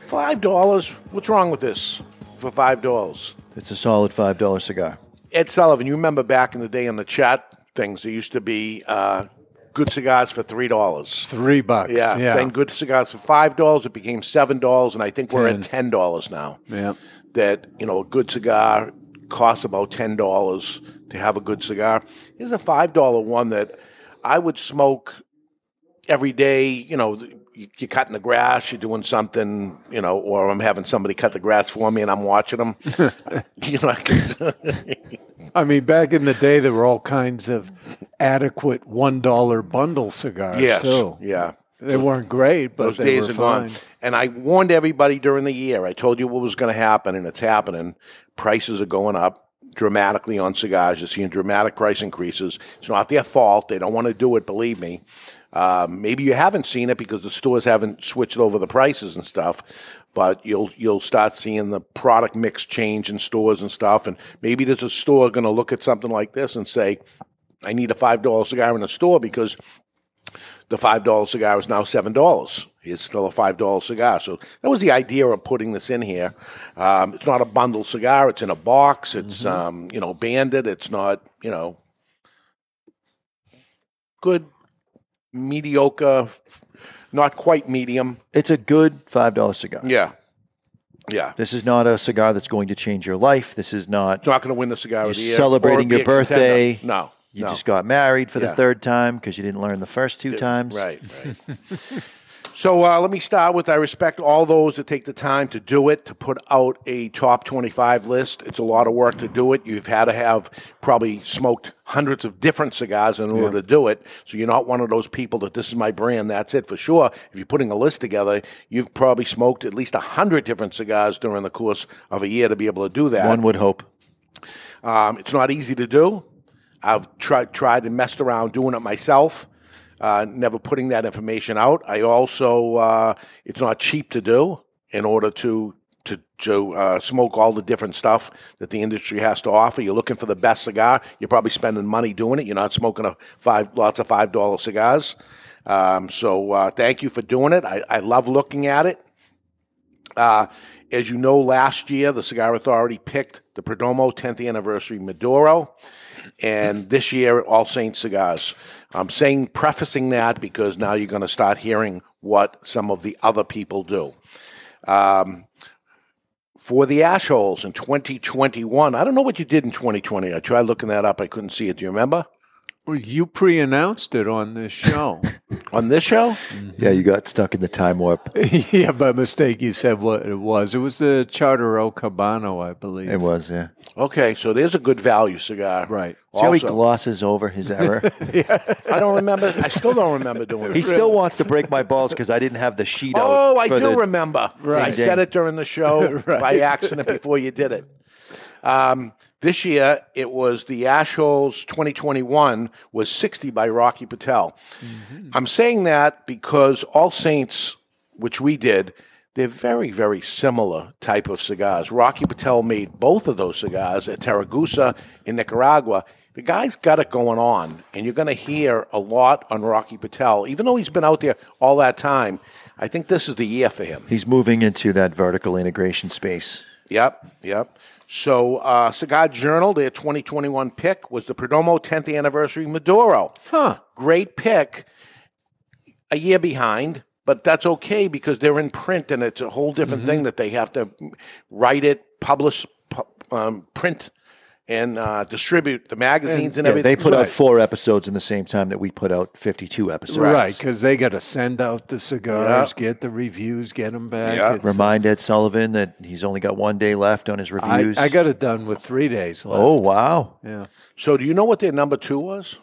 $5. What's wrong with this for $5? It's a solid $5 cigar. Ed Sullivan, you remember back in the day on the chat things, there used to be uh, good cigars for $3. Three bucks. Yeah, Yeah. then good cigars for $5. It became $7, and I think we're at $10 now. Yeah. that you know a good cigar costs about ten dollars to have a good cigar. Here's a five dollar one that I would smoke every day. You know, you- you're cutting the grass, you're doing something, you know, or I'm having somebody cut the grass for me and I'm watching them. you know, I mean, back in the day, there were all kinds of adequate one dollar bundle cigars yes, too. yeah. They weren't great, but Those they days were are gone. fine. And I warned everybody during the year. I told you what was going to happen, and it's happening. Prices are going up dramatically on cigars. You're seeing dramatic price increases. It's not their fault. They don't want to do it, believe me. Um, maybe you haven't seen it because the stores haven't switched over the prices and stuff. But you'll you'll start seeing the product mix change in stores and stuff. And maybe there's a store going to look at something like this and say, "I need a five dollar cigar in the store because the five dollar cigar is now seven dollars. It's still a five dollar cigar. So that was the idea of putting this in here. Um, it's not a bundle cigar. It's in a box. It's um, you know banded. It's not you know good, mediocre, not quite medium. It's a good $5 cigar. Yeah, yeah. This is not a cigar that's going to change your life. This is not. It's not going to win the cigar You're of the year. celebrating your contender. birthday. No, You no. just got married for Yeah. the third time because you didn't learn the first two times. Right, right. so uh, let me start with I respect all those that take the time to do it, to put out a top 25 list. It's a lot of work to do it. You've had to have probably smoked hundreds of different cigars in order to do it. So you're not one of those people that this is my brand, that's it for sure. If you're putting a list together, you've probably smoked at least 100 different cigars during the course of a year to be able to do that. One would hope. Um, it's not easy to do. I've tried tried and messed around doing it myself. Uh, never putting that information out. I also uh, it's not cheap to do in order to to to uh, smoke all the different stuff that the industry has to offer. You're looking for the best cigar. You're probably spending money doing it. You're not smoking a five lots of five dollar cigars. Um, so uh, thank you for doing it. I, I love looking at it. Uh, as you know, last year the Cigar Authority picked the Perdomo 10th anniversary Maduro, and this year All Saints cigars. I'm saying prefacing that because now you're going to start hearing what some of the other people do. Um, for the ash holes in 2021, I don't know what you did in 2020. I tried looking that up. I couldn't see it. Do you remember? Well, you pre-announced it on this show. On this show? Yeah, you got stuck in the time warp. yeah, by mistake, you said what it was. It was the Charter Chartero Cabano, I believe. It was, yeah. Okay, so there's a good value cigar. Right. See how he Also- glosses over his error? yeah. I don't remember. I still don't remember doing it. he still wants to break my balls because I didn't have the sheet out. Oh, I for do the- remember. I Right. said it during the show by accident before you did it. Um, this year, it was the Ashholes 2021 was 60 by Rocky Patel. Mm-hmm. I'm saying that because All Saints, which we did, they're very, very similar type of cigars. Rocky Patel made both of those cigars at Tavicusa in Nicaragua. The guy's got it going on, and you're going to hear a lot on Rocky Patel. Even though he's been out there all that time, I think this is the year for him. He's moving into that vertical integration space. Yep, yep. So, uh, Cigar Journal, their 2021 pick was the Perdomo 10th anniversary Maduro. Huh. Great pick. A year behind, but that's okay because they're in print and it's a whole different thing that they have to write it, publish, pu- um, print, and uh, distribute the magazines and, Yeah, everything. they put out four episodes in the same time that we put out 52 episodes. Right, because they got to send out the cigars, get the reviews, get them back. It's- Remind Ed Sullivan that he's only got one day left on his reviews. I got it done with three days left. Oh, wow. Yeah. So, do you know what their number two was?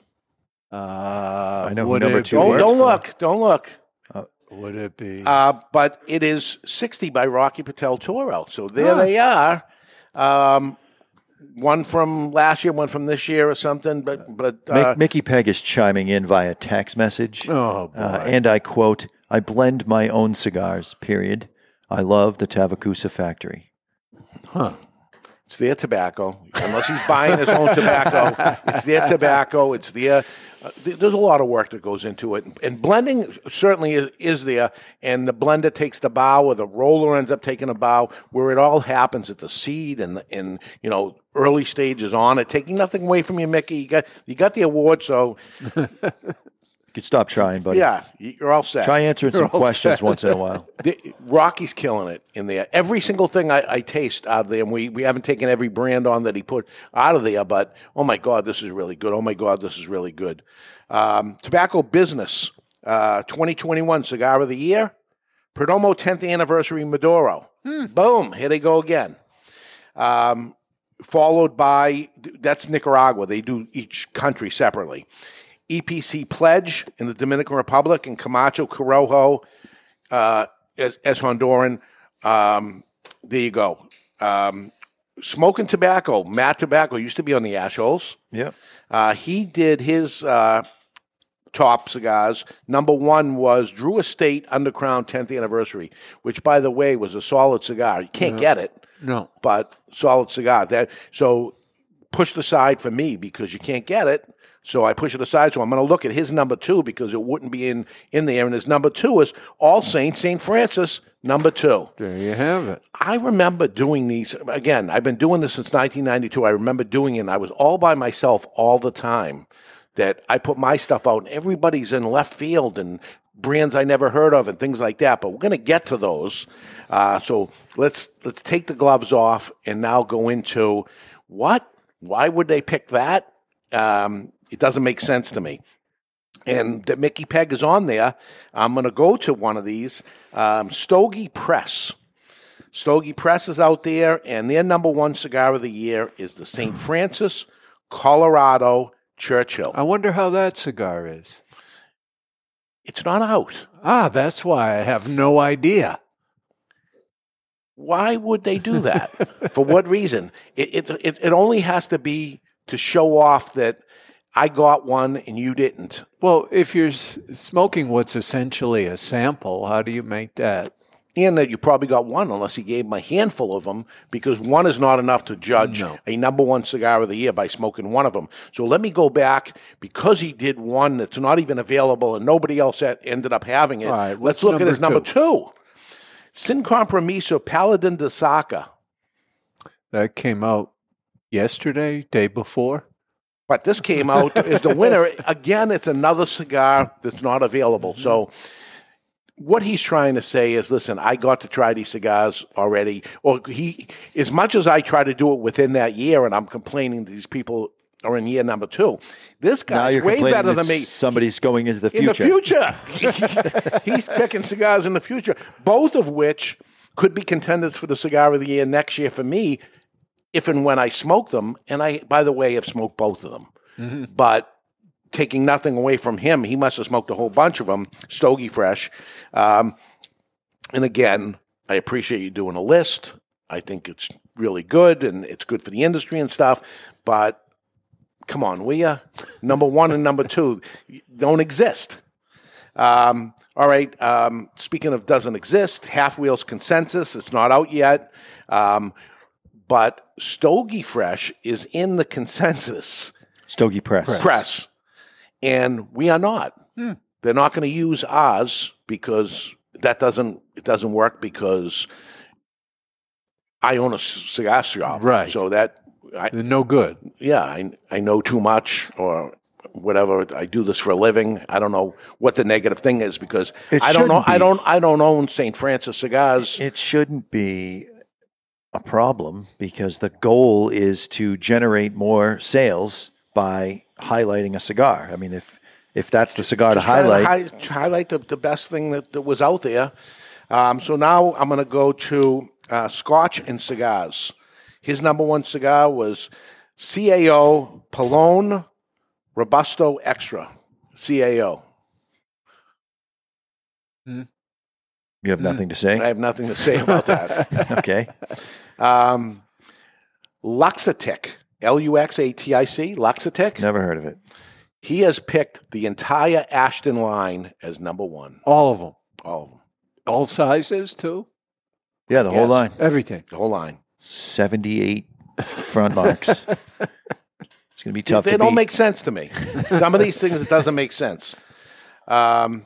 Uh, I know who number it two Don't, don't look. Don't look. Would it be? Uh, but it is 60 by Rocky Patel Toro. So there Huh. they are. Um, one from last year, one from this year or something. But, but uh, Mickey Peg is chiming in via text message. Oh, boy. Uh, and I quote, I blend my own cigars, period. I love the Tavicusa factory. Huh. It's their tobacco. Unless he's buying his own tobacco, it's their tobacco. It's their. Uh, th- there's a lot of work that goes into it, and blending certainly is, is there. And the blender takes the bow, or the roller ends up taking a bow, where it all happens at the seed and and you know early stages on it. Taking nothing away from you, Mickey. You got you got the award, so You could stop trying, buddy. yeah, you're all set. Try answering You're some questions set. once in a while. The- Rocky's killing it in there. Every single thing I, I taste out of there, and we, we haven't taken every brand on that he put out of there, but oh my God, this is really good. Oh my God, this is really good. Um, tobacco Business, uh, 2021 Cigar of the Year, Perdomo 10th Anniversary Maduro. Boom, here they go again. Um, followed by, that's Nicaragua. They do each country separately. EPC Pledge in the Dominican Republic and Camacho Corojo uh, as, as Honduran. Um, there you go. Um, smoking tobacco. Matt Tobacco used to be on the Ashholes. Yep. Uh, he did his uh, top cigars. Number one was Drew Estate Undercrown 10th Anniversary, which, by the way, was a solid cigar. You can't Yeah. get it, No. but solid cigar. That so pushed aside for me because you can't get it. So I push it aside. So I'm going to look at his number two because it wouldn't be in in there. And his number two is All Saints Saint Francis number two. There you have it. I remember doing these again. I've been doing this since 1992. I remember doing it. and I was all by myself all the time. That I put my stuff out, and everybody's in left field and brands I never heard of and things like that. But we're going to get to those. Uh, so let's let's take the gloves off and now go into what? Why would they pick that? Um, it doesn't make sense to me and that Mickey Peg is on there. I'm going to go to one of these. Um, Stogie Fresh. Stogie Fresh is out there, and their number one cigar of the year is the St. Francis Colorado Churchill. I wonder how that cigar is. It's not out. Ah, that's why I have no idea. Why would they do that? For what reason? It, it, it, it only has to be to show off that I got one and you didn't. Well, if you're smoking what's essentially a sample, how do you make that? And that you probably got one, unless he gave him a handful of them, because one is not enough to judge a number one cigar of the year by smoking one of them. So let me go back because he did one that's not even available and nobody else ended up having it. Right, Let's look at his number number two. Sin Compromiso Paladin de Saca. That came out yesterday, day before. But this came out as the winner. Again, it's another cigar that's not available. So what he's trying to say is, listen, I got to try these cigars already. Or he, as much as I try to do it within that year, and I'm complaining that these people are in year number two. This now guy's way better than me. somebody's going into the In the future. future, he's picking cigars in the future. Both of which could be contenders for the cigar of the year next year for me, if and when I smoke them. And I, by the way, have smoked both of them but taking nothing away from him, he must have smoked a whole bunch of them, stogie fresh. Um, and again, I appreciate you doing a list. I think it's really good and it's good for the industry and stuff. But come on, will ya? Number one and number two don't exist. Um, all right. Um, speaking of doesn't exist, Half Wheels Consensus. It's not out yet. Um, but Stogie Fresh is in the consensus Stogie Fresh. press, and we are not. Hmm. They're not going to use ours because that doesn't it doesn't work because I own a cigar shop, Right. So that I, They're no good. yeah, I I know too much or whatever. I do this for a living. I don't know what the negative thing is because It I don't know. shouldn't I be. don't. I don't own St. Francis cigars. It shouldn't be a problem because the goal is to generate more sales by highlighting a cigar. I mean, if if that's the cigar to Just try highlight, hi- highlight the, the best thing that, that was out there. Um, so now I'm going to go to uh, Scotch and cigars. His number one cigar was CAO Pilón Robusto Extra. CAO. Hmm. You have nothing to say? I have nothing to say about that. okay. Um, Luxatic, L U X A T I C, Luxatic. Never heard of it. He has picked the entire Ashton line as number one. All of them. All of them. All sizes too. Yeah, the whole Yes. line. Everything. The whole line. 78 front marks. it's going to be tough they to don't beat. make sense to me. Some of these things it doesn't make sense. Um,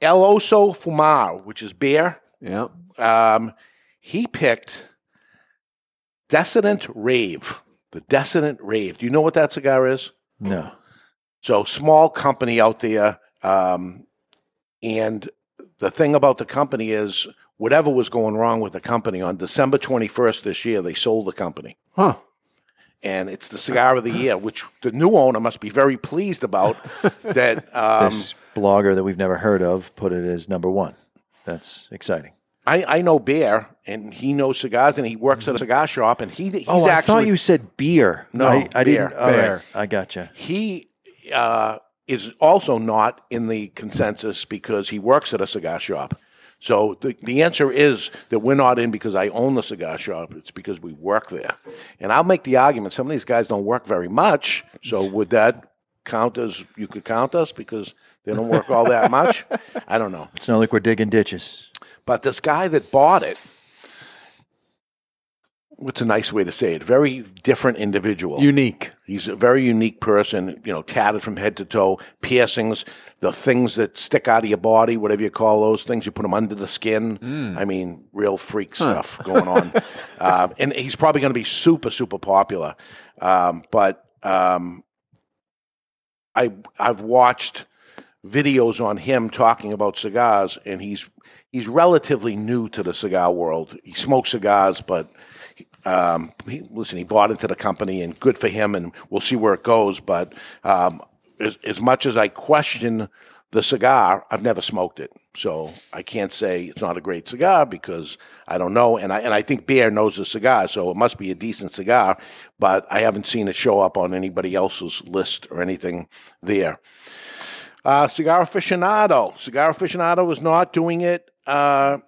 El Oso Fumar, which is beer. Yeah. Um, he picked Decadent Rave. The Decadent Rave. Do you know what that cigar is? No. So small company out there, um, and the thing about the company is whatever was going wrong with the company on December twenty first this year, they sold the company. Huh. And it's the cigar of the year, which the new owner must be very pleased about. that um, this blogger that we've never heard of put it as number one. That's exciting. I, I know Bear, and he knows cigars, and he works at a cigar shop, and he he's oh, I actually thought you said beer. No, I, I beer. didn't. All right, Bear. I gotcha. he uh, is also not in the consensus because he works at a cigar shop. So the, the answer is that we're not in because I own the cigar shop. It's because we work there. And I'll make the argument some of these guys don't work very much. So would that count as you could count us because they don't work all that much? I don't know. It's not like we're digging ditches. But this guy that bought it, what's a nice way to say it? Very different individual. Unique. He's a very unique person, you know, tatted from head to toe, piercings, the things that stick out of your body, whatever you call those things, you put them under the skin. I mean, real freak Huh. stuff going on. um, and he's probably going to be super, super popular. Um, but um, I, I've watched videos on him talking about cigars, and he's he's relatively new to the cigar world. He smokes cigars, but um, he, listen, he bought into the company, and good for him. And we'll see where it goes. But um, as, as much as I question the cigar, I've never smoked it, so I can't say it's not a great cigar because I don't know. And I and I think Bear knows the cigar, so it must be a decent cigar. But I haven't seen it show up on anybody else's list or anything there. Uh, Cigar aficionado. Cigar aficionado is not doing it. Uh,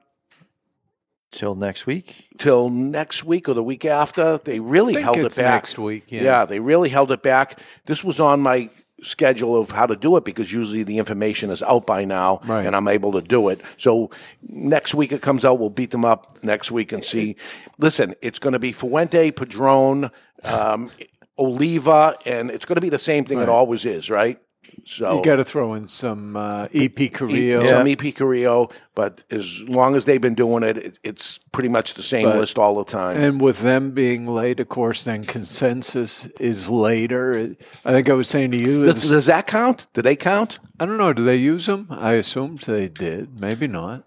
Till next week? till next week or the week after. They really held it back. next week, yeah. they really held it back. This was on my schedule of how to do it because usually the information is out by now Right. and I'm able to do it. So next week it comes out, we'll beat them up next week and see. Listen, it's going to be Fuente, Padron, um, Oliva, and it's going to be the same thing it always is, right? So You got to throw in some uh, EP Carrillo. some EP Carrillo, but as long as they've been doing it, it it's pretty much the same But- list all the time. And with them being late, of course, then consensus is later. I think I was saying to you, Does, does that count? Do they count? I don't know. Do they use them? I assumed they did. Maybe not.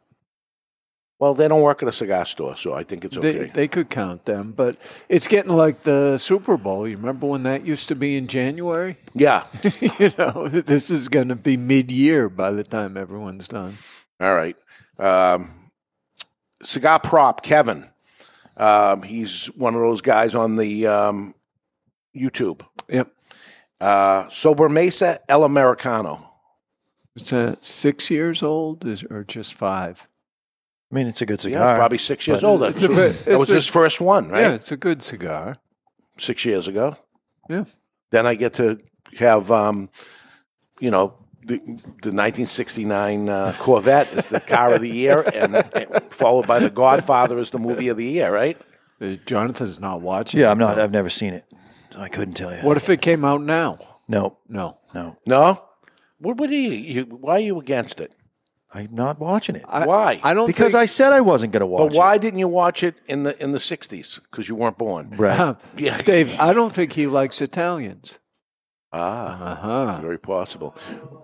Well, they don't work at a cigar store, so I think it's okay. They, they could count them, but it's getting like the Super Bowl. You remember when that used to be in January? yeah. you know, this is going to be mid-year by the time everyone's done. All right. Um, cigar prop, Kevin. Um, he's one of those guys on the um, YouTube. Yep. Uh, Mesa El Americano. It's a six years old, is, or just five? I mean, it's a good Yeah, cigar. probably six years but- old. It's That's, a ve- that was a- his first one, right? Yeah, it's a good cigar. Six years ago. Yeah. Then I get to have, um, you know, the, the 1969 uh, Corvette is the car of the year, and, and followed by The Godfather is the movie of the year, right? Uh, Jonathan's not watching. Yeah, I'm not. though. I've never seen it. I couldn't tell you. What if it came out now? No, No. no. No. What, what are you, you? Why are you against it? I'm not watching it. I, Why? I don't because think, I said I wasn't going to watch it. But why didn't you watch it in the in the 60s? Because you weren't born. Right. Yeah. Dave, I don't think he likes Italians. Ah, Uh huh. very possible.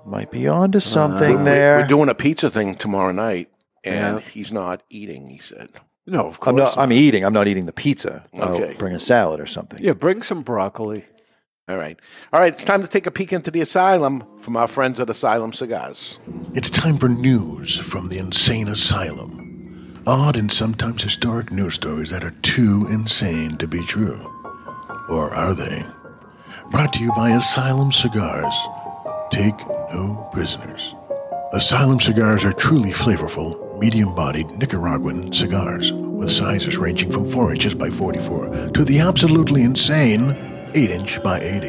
Might be onto something We- there. We're doing a pizza thing tomorrow night, and Yeah. he's not eating. He said. No, of course. I'm not. I'm eating. I'm not eating the pizza. Okay. I'll bring a salad or something. yeah, bring some broccoli. All right, all right. It's time to take a peek into the asylum from our friends at Asylum Cigars. It's time for news from the insane asylum. Odd and sometimes historic news stories that are too insane to be true. Or are they? Brought to you by Asylum Cigars. Take no prisoners. Asylum cigars are truly flavorful, medium bodied Nicaraguan cigars with sizes ranging from 4 inches by 44 to the absolutely insane 8 inch by 80.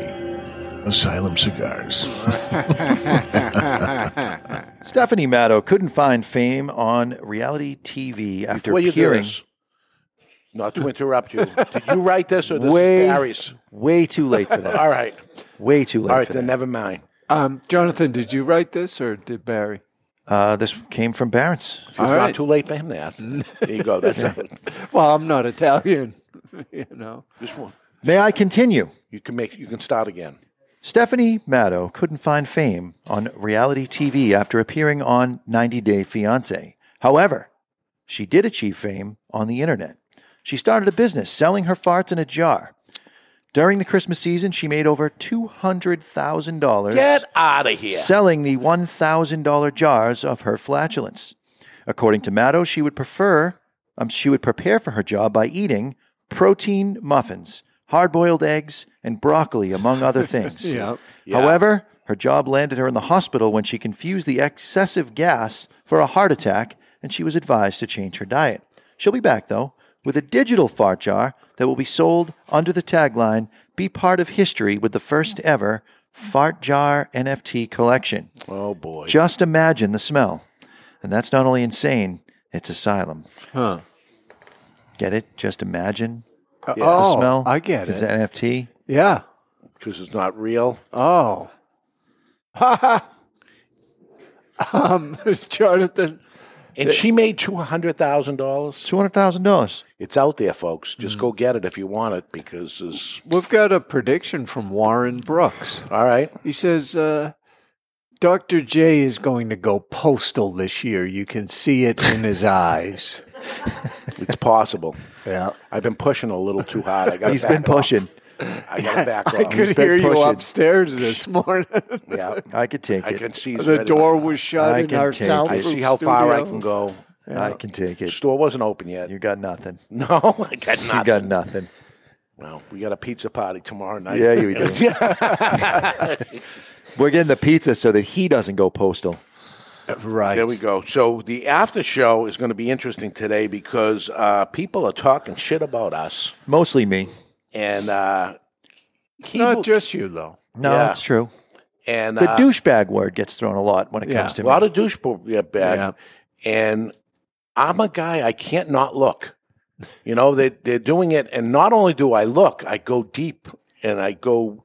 Asylum cigars. Stephanie Matto couldn't find fame on reality TV after Before you do appearing. this, not to interrupt you, did you write this or this way, is Barry's? way too late for that. All right. Way too late All right, for then that. never mind. Um, Jonathan, did you write this or did Barry? Uh, this came from Barron's. It's All not right. too late for him to ask. There you go. That's it. Well, I'm not Italian, you know. This one. May I continue? You can make. You can start again. Stephanie Matto couldn't find fame on reality TV after appearing on 90 Day Fiancé. However, she did achieve fame on the internet. She started a business selling her farts in a jar. During the Christmas season, she made over $200,000 Get out of here. selling the $1,000 jars of her flatulence. According to Matto, she would prefer, um, she would prepare for her job by eating protein muffins, hard-boiled eggs, and broccoli, among other things. Yeah. However, her job landed her in the hospital when she confused the excessive gas for a heart attack, and she was advised to change her diet. She'll be back though with a digital fart jar that will be sold under the tagline "Be part of history with the first ever fart jar NFT collection." Oh boy! Just imagine the smell, and that's not only insane; it's asylum. Huh. Get it? Just imagine Uh, the oh, smell. I get is it. NFT. Yeah. Because it's not real. Oh. um, Jonathan. And she made two hundred thousand dollars. Two hundred thousand dollars. It's out there, folks. Just Mm. go get it if you want it, because there's. We've got a prediction from Warren Brooks. All right. He says uh, Dr. J is going to go postal this year. You can see it in his eyes. It's possible. Yeah. I've been pushing a little too hard. I got. He's been pushing. I got back off. I could hear you upstairs this morning. Yeah, I could take I it. I can see. the door was shut I in can our take it. soundproof I see how far I can go. I can take it. The it. store wasn't open yet. You got nothing. No, I got nothing. You got nothing. Well, we got a pizza party tomorrow night. Yeah, you do. We're getting the pizza so that he doesn't go postal. Right. There we go. So the after show is going to be interesting today because uh, people are talking shit about us, Mostly me. and uh, It's not just you, though. No, Yeah. that's true. and The uh, douchebag word gets thrown a lot when it Yeah. comes to me. a me. lot of douchebag, yeah. Yeah. and I'm a guy I can't not look. You know, they they're doing it, and not only do I look, I go deep and I go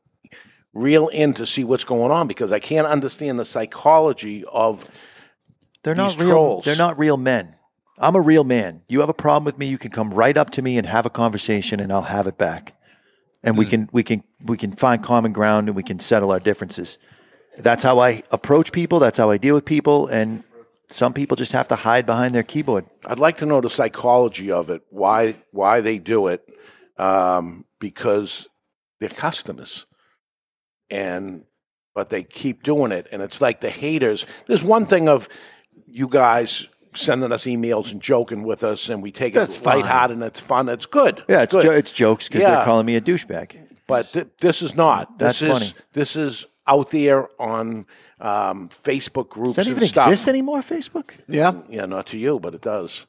real in to see what's going on because I can't understand the psychology of they're not real. trolls. They're not real men. I'm a real man. You have a problem with me, you can come right up to me and have a conversation, and I'll have it back. And Hmm. we can we can we can find common ground and we can settle our differences. That's how I approach people. That's how I deal with people. And some people just have to hide behind their keyboard. I'd like to know the psychology of it, why why they do it, um, because they're customers, and but they keep doing it, and it's like the haters. There's one thing of you guys sending us emails and joking with us, and we take That's it fine. lighthearted and it's fun. It's good. Yeah, it's good. jo- it's jokes because Yeah. they're calling me a douchebag. but th- this is not. This That's is funny. this is out there on um, Facebook groups. Does that and even stuff. exist anymore? Facebook? Yeah. Yeah, not to you, but it does.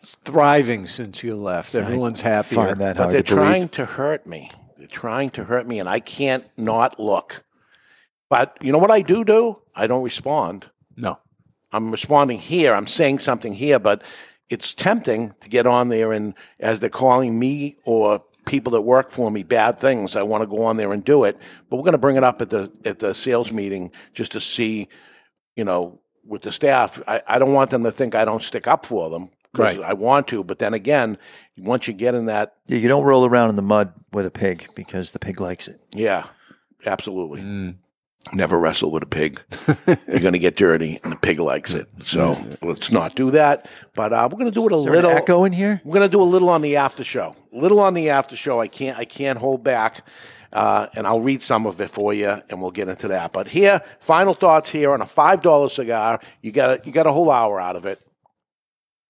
It's thriving since you left. Everyone's happy. Find that But hard they're to believe. trying to hurt me. Trying to hurt me, and I can't not look. But you know what I do do? I don't respond. No. I'm responding here. I'm saying something here, but it's tempting to get on there and as they're calling me or people that work for me bad things, I want to go on there and do it. But we're going to bring it up at the at the sales meeting just to see, you know, with the staff. I, I don't want them to think I don't stick up for them because Right. I want to. But then again, once you get in that, Yeah, you don't roll around in the mud with a pig because the pig likes it. yeah, absolutely. Never wrestle with a pig. You're going to get dirty, and the pig likes it. So let's not do that. But uh, we're going to do it a Is there little. an echo in here? We're going to do a little on the after show. A little on the after show. I can't. I can't hold back. Uh, and I'll read some of it for you, and we'll get into that. But here, final thoughts here on a five dollar cigar. You got a, you got a whole hour out of it.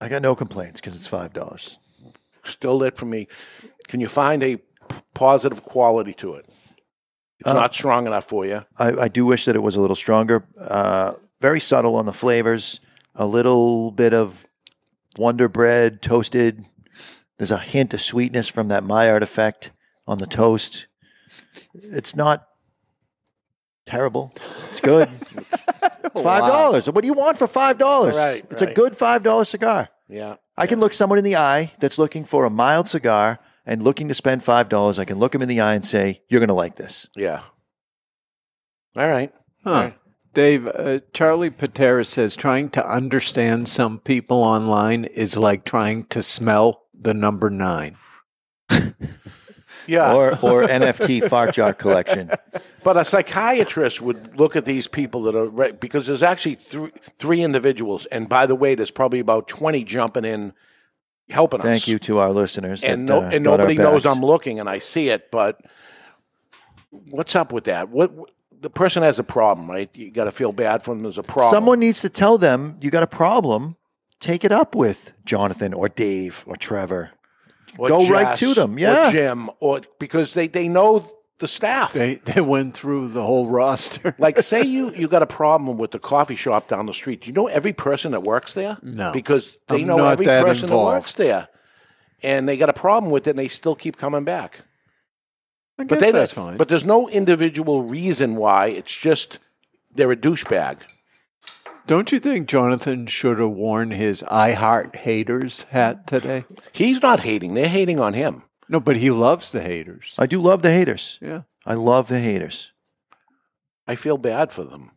I got no complaints because it's five dollars. Still lit for me. Can you find a p- positive quality to it? It's Uh, not strong enough for you. I, I do wish that it was a little stronger. Uh, very subtle on the flavors. A little bit of Wonder Bread toasted. There's a hint of sweetness from that Maillard effect on the toast. It's not terrible. It's good. It's five dollars. What do you want for five dollars? Right, It's a good five dollar cigar. Yeah. I can look someone in the eye that's looking for a mild cigar and looking to spend five dollars. I can look him in the eye and say, "You're going to like this." Yeah. All right. Huh. Dave, uh, Charlie Patera says trying to understand some people online is like trying to smell the number nine. Yeah. Or or NFT fart jar collection. But a psychiatrist would look at these people that are re- because there's actually three three individuals, and by the way, there's probably about twenty jumping in, helping us. Thank you to our listeners. And that, no, uh, and nobody knows. I'm looking, and I see it. But what's up with that? What the person has a problem, right? You got to feel bad for them. There's a problem. Someone needs to tell them you got a problem. Take it up with Jonathan or Dave or Trevor. Or Go right to them. or Yeah. Jim, or because they they know the staff. They they went through the whole roster. like say you you got a problem with the coffee shop down the street. Do you know every person that works there? No. because they I'm know every that person that works there, and they got a problem with it, and they still keep coming back. I but guess they that's fine. But there's no individual reason why. It's just they're a douchebag. Don't you think Jonathan should have worn his I Heart Haters hat today? He's not hating; they're hating on him. No, but he loves the haters. I do love the haters. Yeah. I love the haters. I feel bad for them.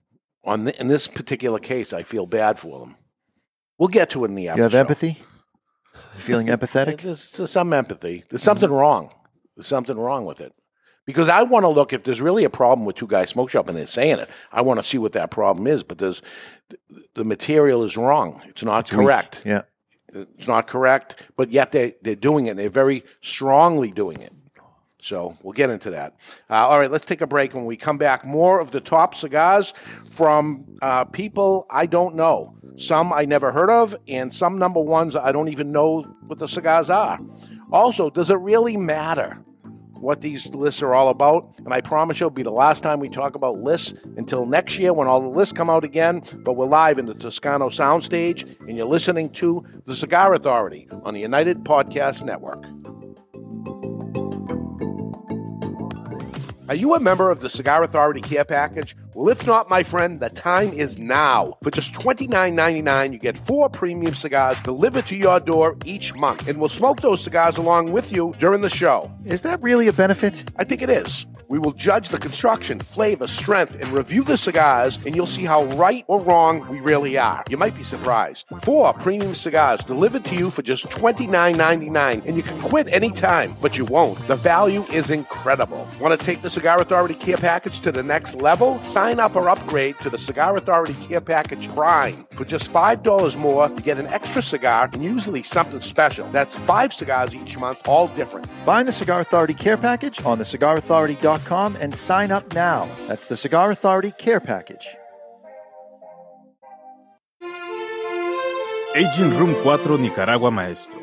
On the, in this particular case, I feel bad for them. We'll get to it in the You have show. empathy? You feeling empathetic? There's, there's some empathy. There's something mm-hmm. wrong. There's something wrong with it. Because I want to look if there's really a problem with Two Guys Smoke Shop and they're saying it. I want to see what that problem is. But there's the material is wrong. It's not It's weak. correct. Yeah. It's not correct. But yet they they're doing it. and They're very strongly doing it. So we'll get into that. Uh, all right, let's take a break. When we come back, more of the top cigars from uh, people I don't know. Some I never heard of, and some number ones I don't even know what the cigars are. Also, does it really matter what these lists are all about? And I promise you it'll be the last time we talk about lists until next year when all the lists come out again. But we're live in the Toscano Soundstage, and you're listening to The Cigar Authority on the United Podcast Network. Are you a member of the Cigar Authority Care Package? Well, if not, my friend, the time is now. For just $29.99, you get four premium cigars delivered to your door each month, and we'll smoke those cigars along with you during the show. Is that really a benefit? I think it is. We will judge the construction, flavor, strength, and review the cigars, and you'll see how right or wrong we really are. You might be surprised. Four premium cigars delivered to you for just $29.99, and you can quit anytime, but you won't. The value is incredible. Want to take the Cigar Authority Care Package to the next level? Sign up or upgrade to the Cigar Authority Care Package Prime. For just $5 more, you get an extra cigar and usually something special. That's five cigars each month, all different. Find the Cigar Authority Care Package on the thecigarauthority.com and sign up now. That's the Cigar Authority Care Package. Aging Room 4 Nicaragua Maestro.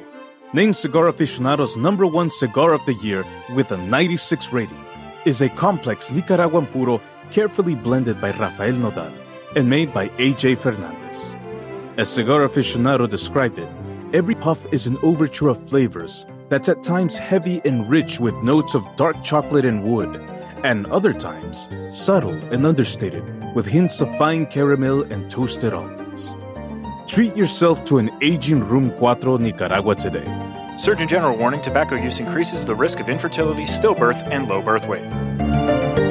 Named Cigar Aficionado's number one cigar of the year with a 96 rating, is a complex Nicaraguan puro carefully blended by Rafael Nodal and made by AJ Fernandez. As Cigar Aficionado described it, every puff is an overture of flavors that's at times heavy and rich with notes of dark chocolate and wood, and other times subtle and understated with hints of fine caramel and toasted almonds. Treat yourself to an aging Room 4 Nicaragua today. Surgeon General warning tobacco use increases the risk of infertility, stillbirth, and low birth weight.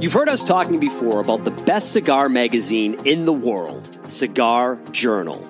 You've heard us talking before about the best cigar magazine in the world, Cigar Journal.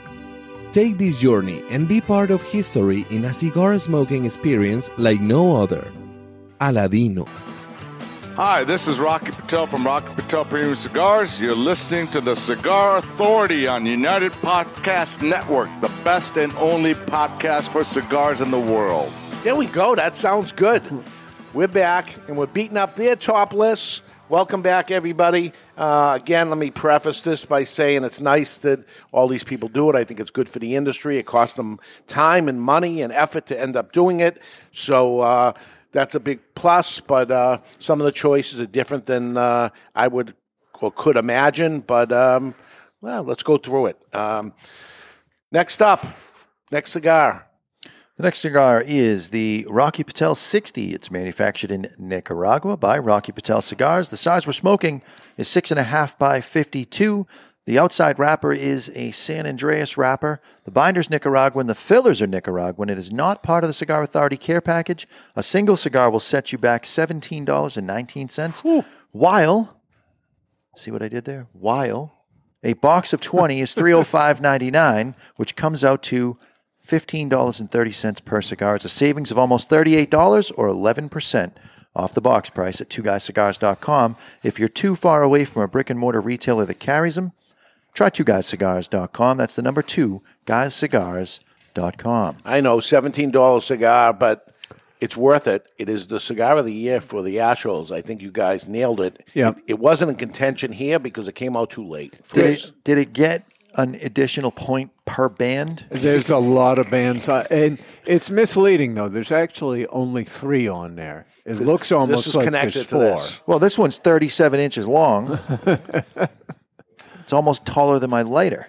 Take this journey and be part of history in a cigar smoking experience like no other. Aladino. Hi, this is Rocky Patel from Rocky Patel Premium Cigars. You're listening to the Cigar Authority on United Podcast Network, the best and only podcast for cigars in the world. There we go. That sounds good. We're back and we're beating up their top lists. Welcome back, everybody. Uh, again, let me preface this by saying it's nice that all these people do it. I think it's good for the industry. It costs them time and money and effort to end up doing it. So uh, that's a big plus, but uh, some of the choices are different than uh, I would or could imagine. But, um, well, let's go through it. Um, next up, next cigar. The next cigar is the Rocky Patel 60. It's manufactured in Nicaragua by Rocky Patel Cigars. The size we're smoking is 6.5 by 52. The outside wrapper is a San Andrés wrapper. The binder's Nicaraguan. The fillers are Nicaraguan. It is not part of the Cigar Authority care package. A single cigar will set you back $17.19. While, see what I did there? While a box of 20 is $305.99, which comes out to $15.30 per cigar. It's a savings of almost $38 or 11% off the box price at twoguyscigars.com. If you're too far away from a brick and mortar retailer that carries them, try twoguyscigars.com. That's the number two, guyscigars.com. I know, $17 cigar, but it's worth it. It is the cigar of the year for the Ashholes. I think you guys nailed it. Yeah. It, it wasn't in contention here because it came out too late. Did it, did it get an additional point per band? There's a lot of bands, uh, and it's misleading though. There's actually only three on there. It looks almost is like connected there's to four. this. Well, this one's 37 inches long. it's almost taller than my lighter.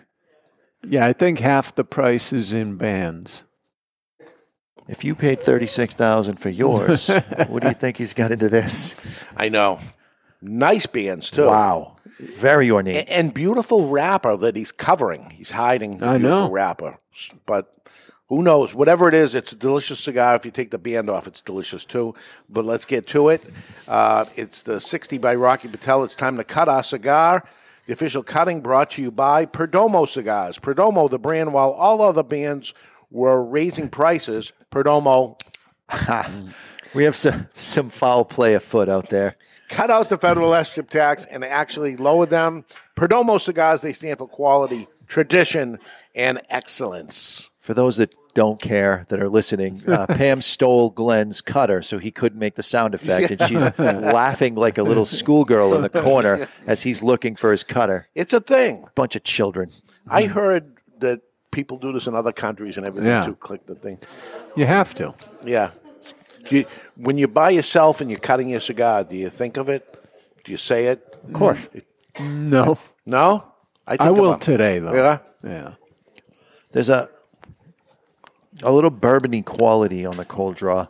Yeah, I think half the price is in bands. If you paid 36000 for yours, what do you think he's got into this? I know. Nice bands, too. Wow. Very ornate. And beautiful wrapper that he's covering. He's hiding the I beautiful know. wrapper. But Who knows? Whatever it is, it's a delicious cigar. If you take the band off, it's delicious too. But let's get to it. Uh, it's the 60 by Rocky Patel. It's time to cut our cigar. The official cutting brought to you by Perdomo Cigars. Perdomo, the brand, while all other bands were raising prices, Perdomo we have some, some foul play afoot out there. Cut out the federal SCHIP tax and actually lower them. Perdomo Cigars, they stand for quality, tradition, and excellence. For those that don't care that are listening, uh, Pam stole Glen's cutter, so he couldn't make the sound effect, and she's laughing like a little schoolgirl in the corner as he's looking for his cutter. It's a thing. Bunch of children. I heard that people do this in other countries and everything Yeah. too. Click the thing. You have to. Yeah. Do you, when you're by yourself and you're cutting your cigar, do you think of it? Do you say it? Of course. No. No? I, think will about- today, though. Yeah? Yeah. There's a a little bourbony quality on the cold draw.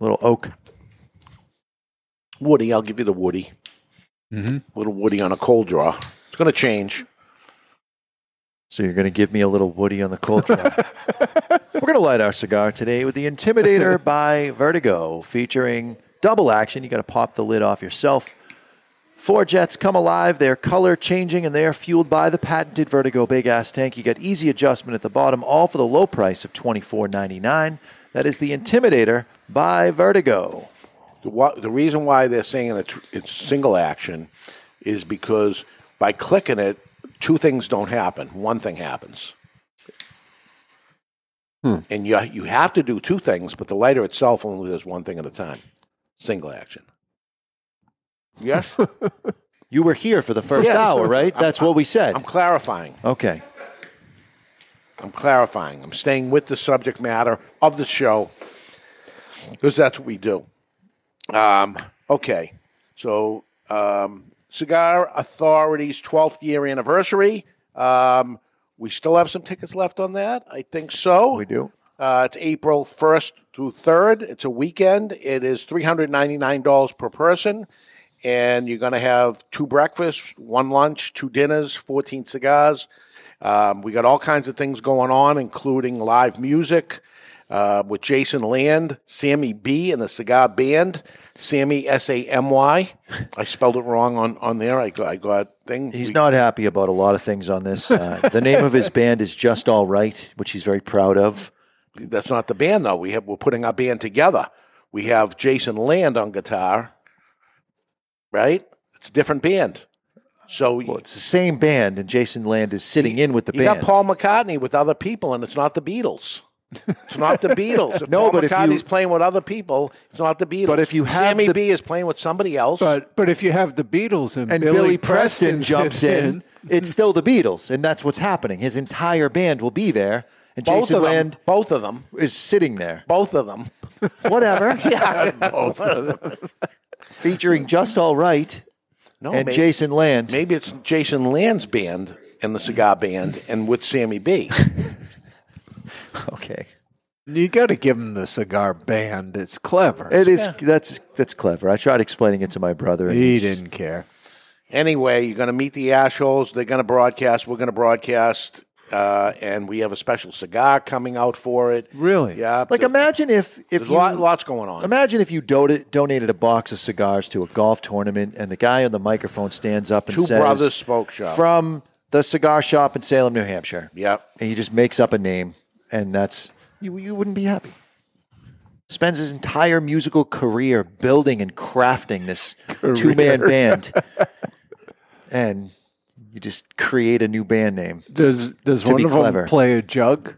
Little oak. Woody, I'll give you the Woody. Mm-hmm. Little Woody on a cold draw. It's going to change. So you're going to give me a little woody on the cold draw. We're going to light our cigar today with the Intimidator by Vertigo, featuring double action. You got to pop the lid off yourself. Four jets come alive. They're color changing and they are fueled by the patented Vertigo big ass tank. You get easy adjustment at the bottom, all for the low price of $24.99. That is the Intimidator by Vertigo. The, wha- the reason why they're saying it's, it's single action is because by clicking it, two things don't happen. One thing happens. And you, you have to do two things, but the lighter itself only does one thing at a time. Single action. Yes? You were here for the first Yes. hour, right? I'm- That's what we said. I'm clarifying. Okay. I'm clarifying. I'm staying with the subject matter of the show because that's what we do. Um, okay. So, um, Cigar Authority's 12th year anniversary. Um, we still have some tickets left on that. I think so. We do. Uh, it's April 1st through 3rd. It's a weekend. It is $399 per person. And you're going to have two breakfasts, one lunch, two dinners, 14 cigars. Um, we got all kinds of things going on, including live music uh, with Jason Land, Sammy B, and the Cigar Band. Sammy S A M Y. I spelled it wrong on, on there. I got I got thing. He's We- not happy about a lot of things on this. Uh, the name of his band is Just All Right, which he's very proud of. That's not the band though. We have we're putting our band together. We have Jason Land on guitar, right? It's a different band. So It's the same band, and Jason Land is sitting in with the you band. got Paul McCartney with other people, and it's not the Beatles. It's not the Beatles. If No, Paul but if you- playing with other people, it's not the Beatles. But if you have Sammy the- B is playing with somebody else, But but if you have the Beatles and, and Billy, Billy, Preston, sits jumps in, it's still the Beatles, and that's what's happening. His entire band will be there, and both Jason of them, Land both of them, is sitting there. both of them. Whatever. yeah, both of them. Featuring Just All Right No, and maybe- Jason Land. Maybe it's Jason Land's band and the Cigar Band, and with Sammy B. Okay. You got to give him the cigar band. It's clever. It is that's that's clever. I tried explaining it to my brother. And He he's- didn't care. Anyway, you're going to meet the assholes. They're going to broadcast. We're going to broadcast, uh, and we have a special cigar coming out for it. Really? Yeah. Like imagine if if There's you lot, lots going on. Imagine if you do- donated a box of cigars to a golf tournament, and the guy on the microphone stands up and Two says, Brothers Smoke Shop. from the cigar shop in Salem, New Hampshire." Yep. And he just makes up a name, and that's you. You wouldn't be happy. Spends his entire musical career building and crafting this two man band, and you just create a new band name. Does does To one of clever. them play a jug?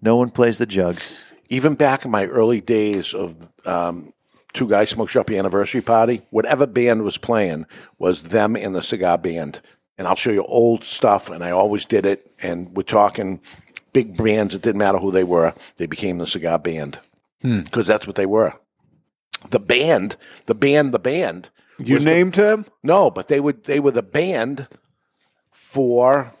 No one plays the jugs. Even back in my early days of um, Two Guys Smoke Shop anniversary party, whatever band was playing was them and the Cigar Band. And I'll show you old stuff, and I always did it. And we're talking big bands. It didn't matter who they were; they became the Cigar Band Hmm. because that's what they were. The band, the band, the band. You was the- named him? no, but they would they were the band for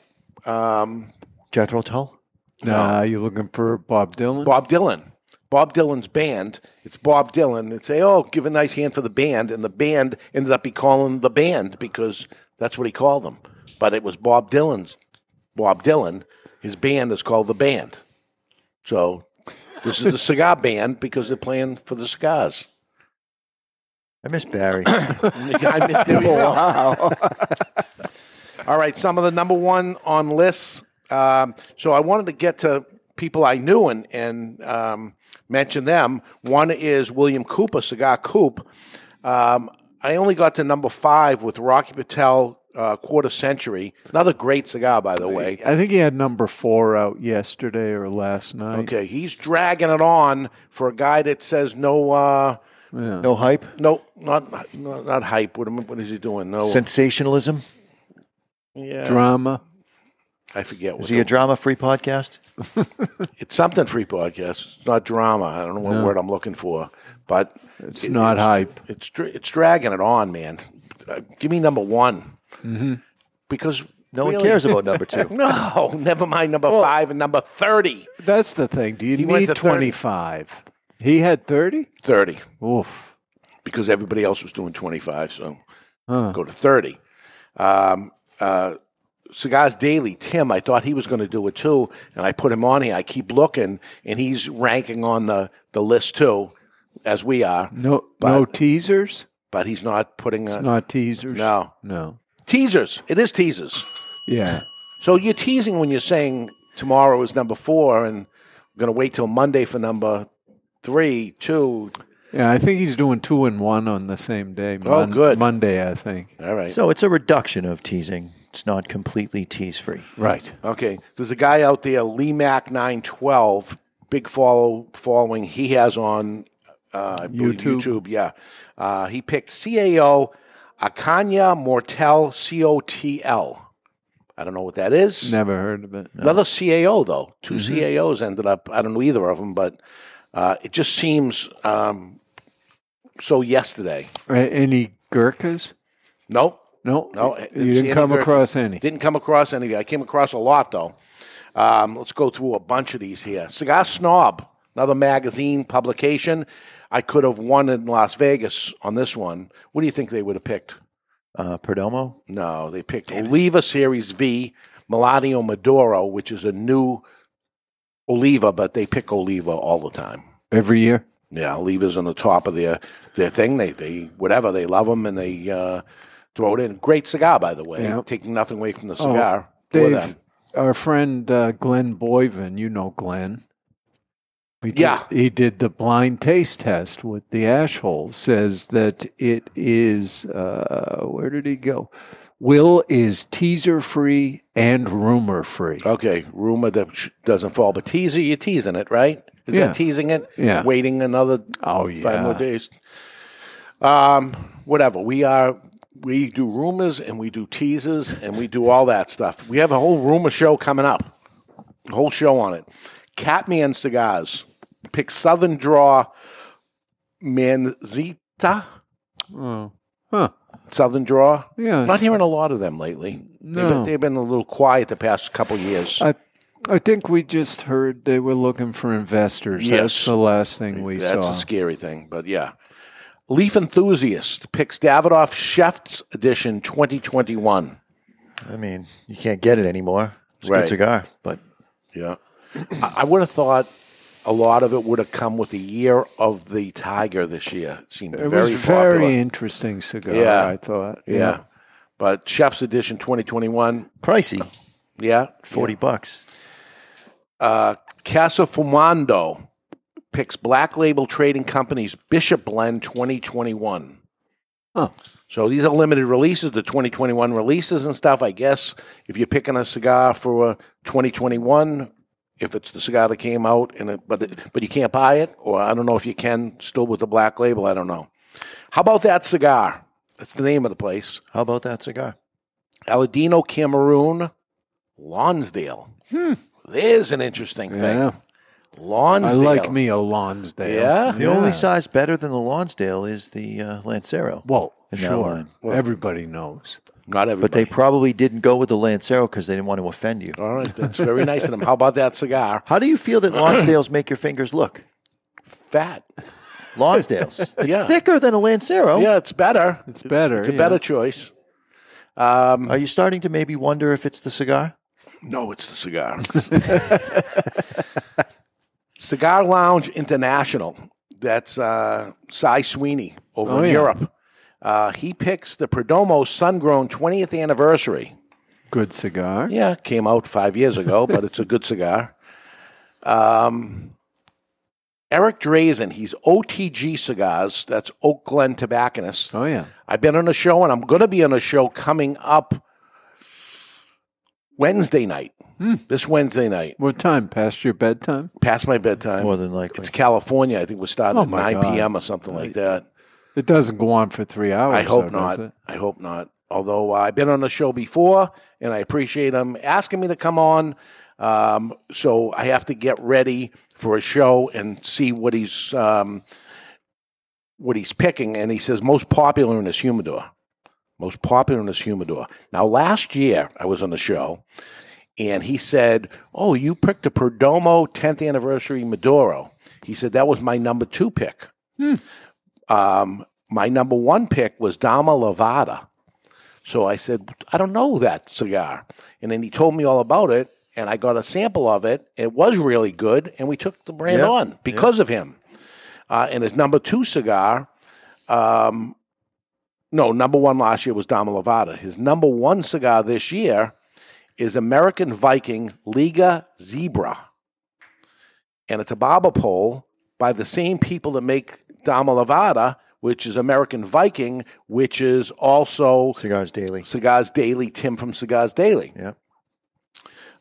um, Jethro Tull. Nah, you looking for Bob Dylan? Bob Dylan. Bob Dylan's band. It's Bob Dylan. And say, oh, give a nice hand for the band. And the band ended up be calling the band because that's what he called them. But it was Bob Dylan's Bob Dylan, his band is called the Band. So this is the cigar band because they're playing for the cigars. I miss Barry. I miss- go. Wow. All right, some of the number one on lists. Um, so I wanted to get to people I knew and and um, mention them. One is William Cooper, Cigar Coop. Um, I only got to number five with Rocky Patel uh, Quarter Century. Another great cigar, by the way. I think he had number four out yesterday or last night. Okay, he's dragging it on for a guy that says no. Uh, No hype? No, not not, not hype. What, what is he doing? No Sensationalism? Yeah. Drama. I forget. Is he the- a drama free podcast? It's something free podcast. It's not drama. I don't know what No. word I'm looking for, but It's not hype. It's it's dragging it on, man. Uh, give me number one Mhm. because No one cares about number two. no, never mind number five and number thirty. That's the thing. Do you He need 25? He had 30? Thirty. Oof. Because everybody else was doing twenty five, so Huh. go to thirty. Um, uh, Cigars Daily, Tim. I thought he was going to do it too, and I put him on here. I keep looking, and he's ranking on the the list too, as we are. No, But- no teasers. but he's not putting. It's not teasers. No, no. Teasers. It is teasers. Yeah. So you're teasing when you're saying tomorrow is number four, and we're going to wait till Monday for number three, two. Yeah, I think he's doing two and one on the same day. Oh, good. Monday, I think. All right. So it's a reduction of teasing. It's not completely tease free. Right. Okay. There's a guy out there, Lee Mac nine twelve, big follow following. He has on uh, YouTube. YouTube. Yeah. Uh, he picked CAO Arcana Mortal C O T L. I don't know what that is. Never heard of it. Another CAO though. 2 Mhm. CAOs ended up. I don't know either of them, but uh, it just seems um, so yesterday. Any Gurkhas? Nope. No. No, You didn't come across any. Didn't come across any. I came across a lot though. Um, let's go through a bunch of these here. Cigar Snob, another magazine publication. I could have won in Las Vegas on this one. What do you think they would have picked? Uh, Perdomo? No, they picked Oliva Series V, Melanio Maduro, which is a new Oliva, but they pick Oliva all the time. Every year? Yeah, Oliva's on the top of their their thing. They they whatever they love them and they uh, throw it in. Great cigar, by the way. Yeah. Taking nothing away from the Oh, cigar. for them. Dave, our friend uh, Glenn Boyven, you know Glenn. He did, Yeah. He did the blind taste test with the ash holes, says that it is, uh, where did he go? Will is teaser free and rumor free. Okay, rumor that doesn't fall, but teaser, you're teasing it, right? Is Yeah. that teasing it? Yeah. Waiting another Oh, five more yeah. days. Um, whatever. We are. We do rumors and we do teasers and we do all that stuff. We have a whole rumor show coming up. A whole show on it. Catman cigars. Pick Southern Draw Manzanita. Oh. Huh. Southern Draw. Yes. Not hearing a lot of them lately. They've, been, No. they've been a little quiet the past couple years. I, I think we just heard they were looking for investors. That's Yes. the last thing we That's saw. That's a scary thing, but yeah. Leaf Enthusiast picks Davidoff Chef's Edition 2021. I mean, you can't get it anymore. It's a Right. good cigar, but Yeah. I, I would have thought a lot of it would have come with the year of the tiger this year. It seemed it very was very popular. interesting cigar, Yeah. I thought. Yeah. But Chef's Edition 2021. pricey. Yeah. 40 bucks. Uh, Casa Fumando picks Black Label Trading Company's Bishop Blend 2021. Huh. So these are limited releases, the 2021 releases and stuff. I guess if you're picking a cigar for uh, 2021, if it's the cigar that came out, and it, but it, but you can't buy it, or I don't know if you can still with the black label. I don't know. How about that cigar? That's the name of the place. How about that cigar? Aladino Cameroon, Lonsdale. Hmm. There's an interesting thing. Yeah. Lonsdale. I like me a Lonsdale. Yeah? The only size better than the Lonsdale is the uh, Lancero. Well, sure. Everybody knows. Not everybody. But they probably didn't go with the Lancero because they didn't want to offend you. All right, that's very nice of them. How about that cigar? How do you feel that Lonsdales make your fingers look? Fat. Lonsdales. It's Yeah. thicker than a Lancero. Yeah, it's better. It's better. It's a yeah. better choice. Um, Are you starting to maybe wonder if it's the cigar? No, it's the cigar. cigar Lounge International. That's uh, Cy Sweeney over Oh, in yeah. Europe. Uh, he picks the Perdomo Sun Grown 20th anniversary. Good cigar. Yeah, came out five years ago, but it's a good cigar. Um, Eric Drazen, he's OTG Cigars. That's Oak Glen Tobacconist. Oh, yeah. I've been on a show, and I'm going to be on a show coming up Wednesday night. This Wednesday night. What time? Past your bedtime? Past my bedtime. More than likely. It's California. I think we're starting Oh, at 9 God. p.m. or something like that. It doesn't go on for three hours. I hope though, not. I hope not. Although uh, I've been on the show before, and I appreciate him asking me to come on. Um, so I have to get ready for a show and see what he's um, what he's picking. And he says most popular in his humidor, most popular in his humidor. Now last year I was on the show, and he said, "Oh, you picked a Perdomo 10th anniversary Maduro." He said that was my number two pick. Um, my number one pick was Dama Lavada. So I said, I don't know that cigar. And then he told me all about it, and I got a sample of it. It was really good, and we took the brand Yeah, on because of him. Uh, and his number two cigar, um, no, number one last year was Dama Lavada. His number one cigar this year is American Viking Liga Zebra. And it's a barber pole by the same people that make Dama Lavada, which is American Viking, which is also Cigars Daily. Cigars Daily, Tim from Cigars Daily. Yeah.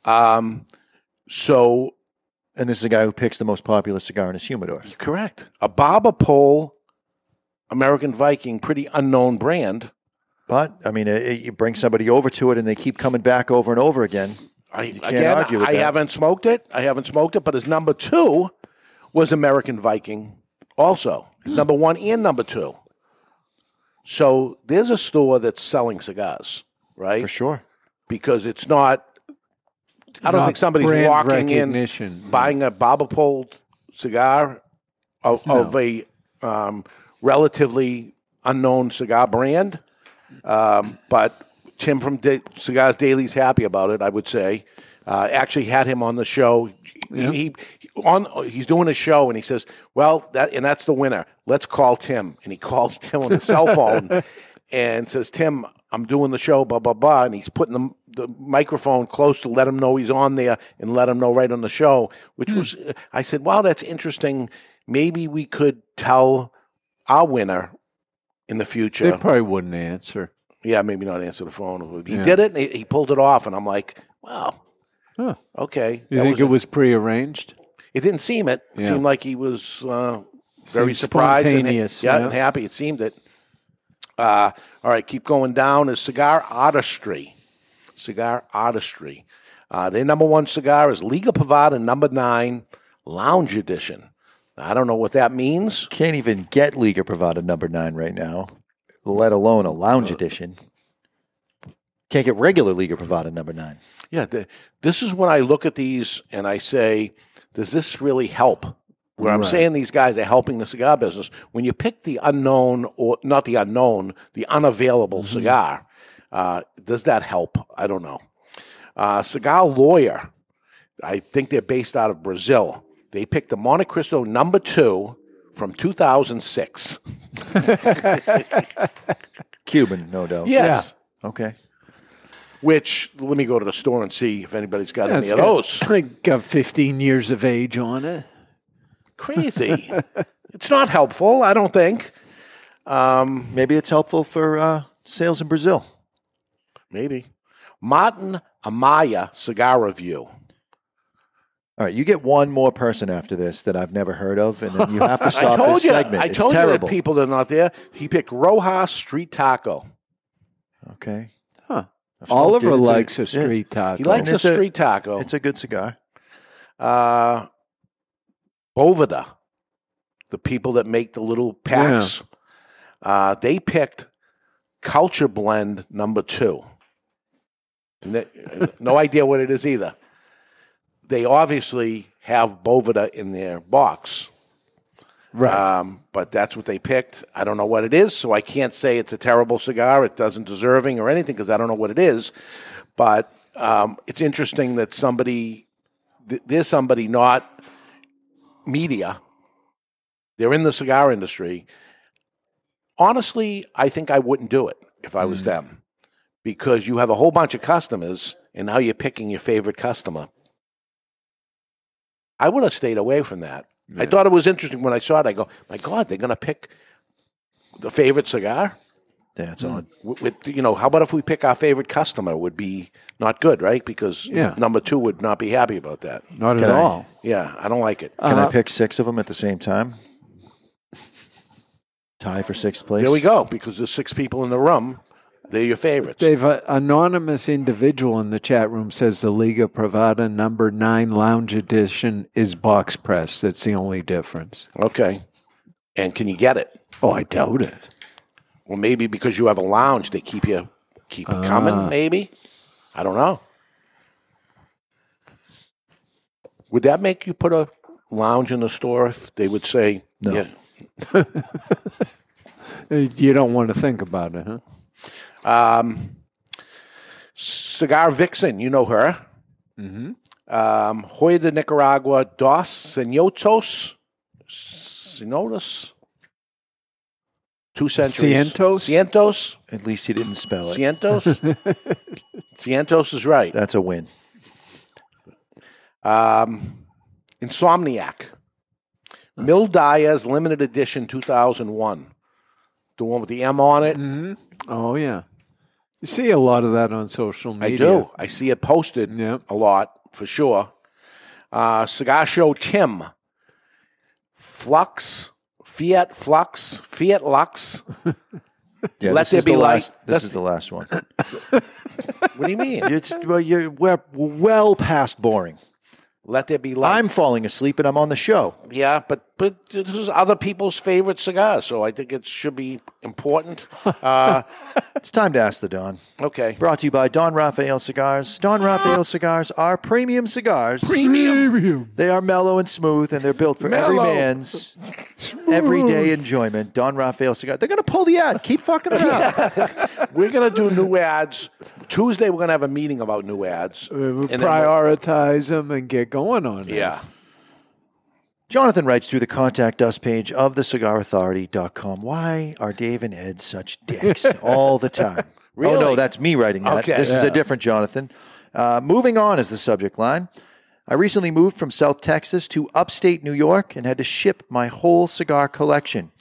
Um, so And this is a guy who picks the most popular cigar in his humidor. correct. A barber pole, American Viking, pretty unknown brand. But I mean, it, you bring somebody over to it, and they keep coming back over and over again. I, You can't again, argue with I that. haven't smoked it. I haven't smoked it, but his number two was American Viking also. His number one and number two. So there's a store that's selling cigars, right? For sure. Because it's not, I don't Not think somebody's brand walking in buying a barber pole cigar of, of a um, relatively unknown cigar brand. Um, but Tim from da- Cigars Daily's happy about it. I would say. Uh, actually, had him on the show. He, he on he's doing a show and he says, "Well, that and that's the winner. Let's call Tim." And he calls Tim on the cell phone and says, "Tim, I'm doing the show, blah blah blah." And he's putting the, the microphone close to let him know he's on there and let him know right on the show. Which hmm. was, I said, "Wow, that's interesting. Maybe we could tell our winner in the future." They probably wouldn't answer. Yeah, maybe not answer the phone. He Yeah. did it. And he, he pulled it off, and I'm like, wow, Huh. okay. You that think was it was prearranged? It didn't seem it. It Yeah. seemed like he was uh, very surprised, and, yeah, yeah. and happy. It seemed it. Uh, all right, keep going down. Is cigar artistry, cigar artistry. Uh, their number one cigar is Liga Privada number nine, Lounge Edition. I don't know what that means. Can't even get Liga Privada number nine right now, let alone a lounge edition. Can't get regular Liga Privada number nine. Yeah, the, this is when I look at these and I say, does this really help? Where I'm Right. saying these guys are helping the cigar business. When you pick the unknown, or not the unknown, the unavailable Mm-hmm. cigar, uh, does that help? I don't know. Uh, cigar Lawyer, I think they're based out of Brazil. They picked the Montecristo number two from 2006. Cuban, no doubt. Yes. Okay. Which, let me go to the store and see if anybody's got Yeah, any of got- those. I got 15 years of age on it. Crazy. it's not helpful, I don't think. Um, Maybe it's helpful for uh, sales in Brazil. Maybe. Martin Amaya Cigar Review. All right, you get one more person after this that I've never heard of, and then you have to I stop told this you. segment. I it's told terrible. you that people that are not there. He picked Rojas Street Taco. Okay. Huh. I've smoked Oliver it. It's likes a yeah. street taco. He likes a a- street taco. It's a good cigar. uh, Boveda, the people that make the little packs, uh, they picked Culture Blend number two. And they- no idea what it is either. They obviously have Boveda in their box. Right. Um, but that's what they picked. I don't know what it is, so I can't say it's a terrible cigar. It doesn't deserving or anything because I don't know what it is. But um, it's interesting that somebody, th- there's somebody not media, they're in the cigar industry. Honestly, I think I wouldn't do it if I was Mm. them because you have a whole bunch of customers and now you're picking your favorite customer. I would have stayed away from that. I thought it was interesting when I saw it. I go, my God, they're going to pick the favorite cigar? That's odd. With, with- you know, how about if we pick our favorite customer? Would be not good, right? Because Yeah. number two would not be happy about that. Not Can at I- all. Yeah, I don't like it. Can Uh, I pick six of them at the same time? Tie for sixth place. There we go. Because there's six people in the room. They're your favorites. Dave, an anonymous individual in the chat room says the Liga Privada number nine lounge edition is box press. That's the only difference. Okay. And can you get it? Oh, I doubt it. Well, maybe because you have a lounge, they keep you keep it coming. Ah. Maybe I don't know. Would that make you put a lounge in the store if they would say No. Yeah. You don't want to think about it, huh? Um, Cigar Vixen, you know her. Mm-hmm. Um, Joya de Nicaragua, Dos Senotos, Senotos, two centuries. Cientos? Cientos. At least he didn't spell it. Cientos. Cientos is right. That's a win. Um, Insomniac. Mil Diaz limited edition 2001. The one with the M on it. Mm-hmm. Oh, yeah. You see a lot of that on social media. I do. I see it posted Yep. a lot for sure. Uh, Cigar Show Tim. Flux. Fiat Flux. Fiat Lux. Yeah, Let this there is be the light. last. This That's- is the last one. What do you mean? It's well, you're we're well past boring. Let there be light. I'm falling asleep and I'm on the show. Yeah, but but this is other people's favorite cigars, so I think it should be important. Uh, It's time to ask the Don. okay. Brought to you by Don Rafael Cigars. Don Rafael cigars are premium cigars. Premium. They are mellow and smooth, and they're built for every man's everyday enjoyment. Don Rafael cigar. They're going to pull the ad. Keep fucking around. We're gonna do new ads. Tuesday, we're gonna have a meeting about new ads. Uh, And then we'll- prioritize them and get going on this. Yeah. Jonathan writes through the contact us page of thecigarauthority.com. Why are Dave and Ed such dicks all the time? Oh, no, that's me writing that. Okay. this is a different Jonathan. Uh, moving on is the subject line. I recently moved from South Texas to upstate New York and had to ship my whole cigar collection.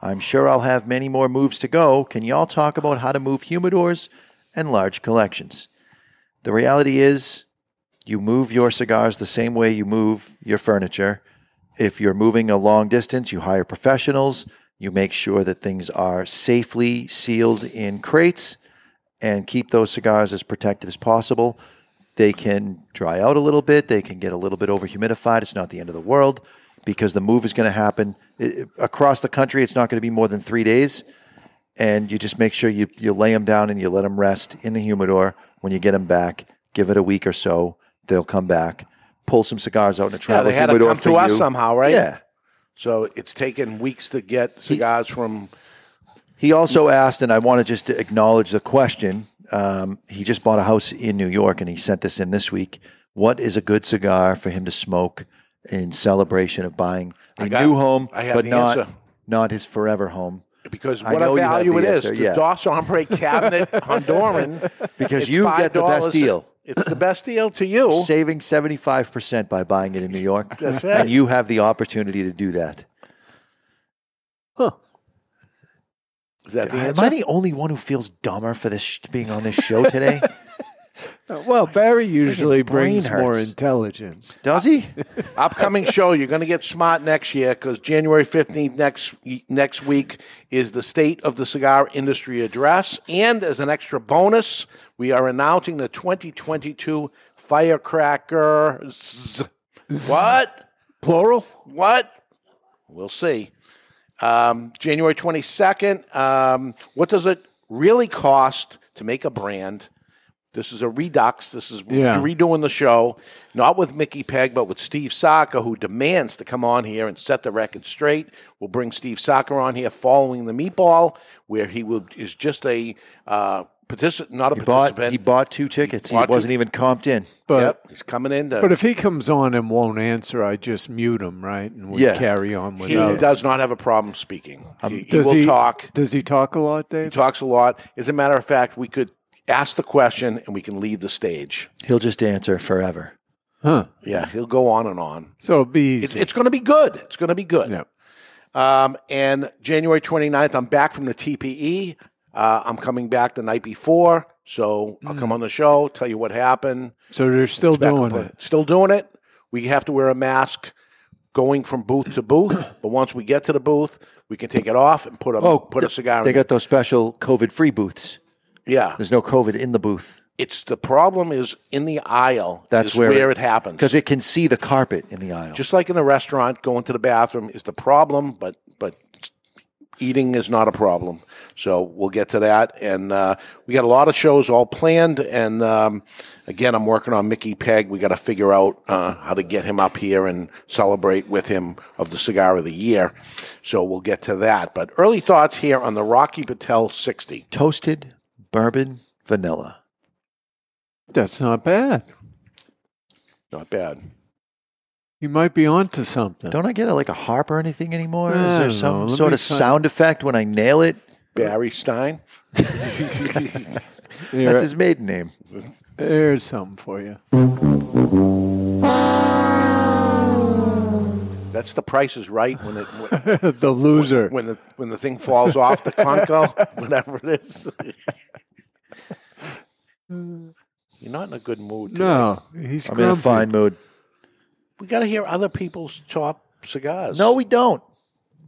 I'm sure I'll have many more moves to go. Can y'all talk about how to move humidors and large collections? The reality is, you move your cigars the same way you move your furniture. If you're moving a long distance, you hire professionals. You make sure that things are safely sealed in crates and keep those cigars as protected as possible. They can dry out a little bit. They can get a little bit over humidified. It's not the end of the world because the move is going to happen I- across the country. It's not going to be more than three days. And you just make sure you, you lay them down and you let them rest in the humidor. When you get them back, give it a week or so. They'll come back. Pull some cigars out in a Yeah, travel they had to come to us you. somehow, right? Yeah. So it's taken weeks to get cigars from. He also asked, and I want to just acknowledge the question. Um, he just bought a house in New York, and he sent this in this week. What is a good cigar for him to smoke in celebration of buying a got- new home, I have but the not answer. not his forever home? Because I what know a value the it is. answer, The yeah. Dos Hombre Cabinet Honduran. Because you get the best deal. It's the best deal to you. Saving seventy five percent by buying it in New York, That's right. and you have the opportunity to do that. Is that the Am answer? I the only one who feels dumber for this sh- being on this show today? Well, Barry usually brain brings more intelligence. Does he? Upcoming show, you're going to get smart next year because January 15th next next week is the State of the Cigar Industry Address. And as an extra bonus, we are announcing the 2022 Firecrackers. What? Plural? What? We'll see. Um, January 22nd. Um, what does it really cost to make a brand? This is a redux. This is Yeah. redoing the show, not with Mickey Peg, but with Steve Saka, who demands to come on here and set the record straight. We'll bring Steve Saka on here following the meatball, where he will is just a uh, Partici- not a He bought, participant. he bought two tickets. Bought he wasn't even comped in. But yep, he's coming in. To, but if he comes on and won't answer, I just mute him, right? And we Yeah. carry on with. he does not have a problem speaking. he, he does will he talk. Does he talk a lot, He Dave? talks a lot. As a matter of fact, we could ask the question and we can leave the stage. He'll just answer forever. Huh. Yeah, he'll go on and on. So it'll be easy. It's, it's going to be good. It's going to be good. Yeah. Um, and January 29th, I'm back from the TPE. Uh, I'm coming back the night before. So I'll come on the show, tell you what happened. so they're still Back doing up- it. Still doing it. We have to wear a mask going from booth to booth. but once we get to the booth, we can take it off and put a, put a cigar They in. got those special COVID free booths. Yeah. There's no COVID in the booth. It's the problem is in the aisle. That's is where, it happens. Because it can see the carpet in the aisle. just like in the restaurant, going to the bathroom is the problem, but but eating is not a problem. So we'll get to that, and uh, we got a lot of shows all planned. And um, again, I'm working on Mickey Peg. We got to figure out uh, how to get him up here and celebrate with him of the cigar of the year. So we'll get to that. But early thoughts here on the Rocky Patel 60. Toasted bourbon vanilla. That's not bad. Not bad. You might be onto something. Don't I get a, like a harp or anything anymore? I Is there don't some know. Let sort me of find- sound effect when I nail it? Barry Stein. Here, That's his maiden name. There's something for you. That's the price is right when it when, the loser. when the when the thing falls off the concho, whatever it is. You're not in a good mood. Today. No, he's I'm in a fine mood. We got to hear other people's top cigars. No, we don't.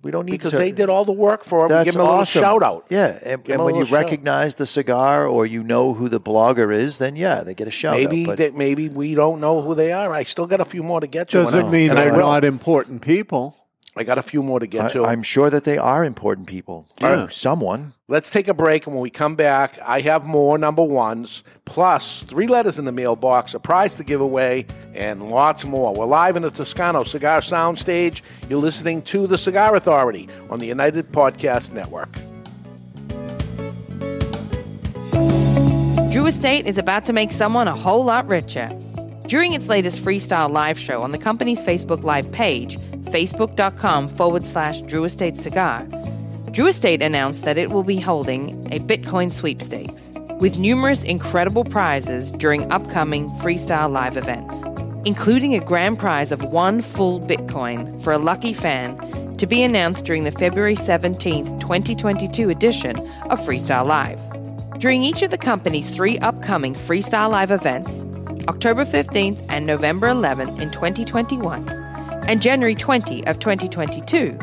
We don't need because to. they did all the work for it. We That's give them a little awesome. shout out. Yeah, and, and when you little shout. recognize the cigar or you know who the blogger is, then yeah, they get a shout Maybe out. But that maybe we don't know who they are. I still got a few more to get to. Doesn't mean they're not important people. I got a few more to get to. I, am sure that they are important people to Yeah. someone. Let's take a break, and when we come back, I have more number ones, plus three letters in the mailbox, a prize to give away, and lots more. We're live in the Toscano Cigar Soundstage. You're listening to The Cigar Authority on the United Podcast Network. Drew Estate is about to make someone a whole lot richer. During its latest freestyle live show on the company's Facebook Live page, facebook.com forward slash Drew Estate Cigar, Drew Estate announced that it will be holding a Bitcoin sweepstakes with numerous incredible prizes during upcoming freestyle live events, including a grand prize of one full Bitcoin for a lucky fan to be announced during the February 17th, 2022 edition of Freestyle Live. During each of the company's three upcoming Freestyle Live events, October 15th and November 11th in 2021, and January 20 of 2022,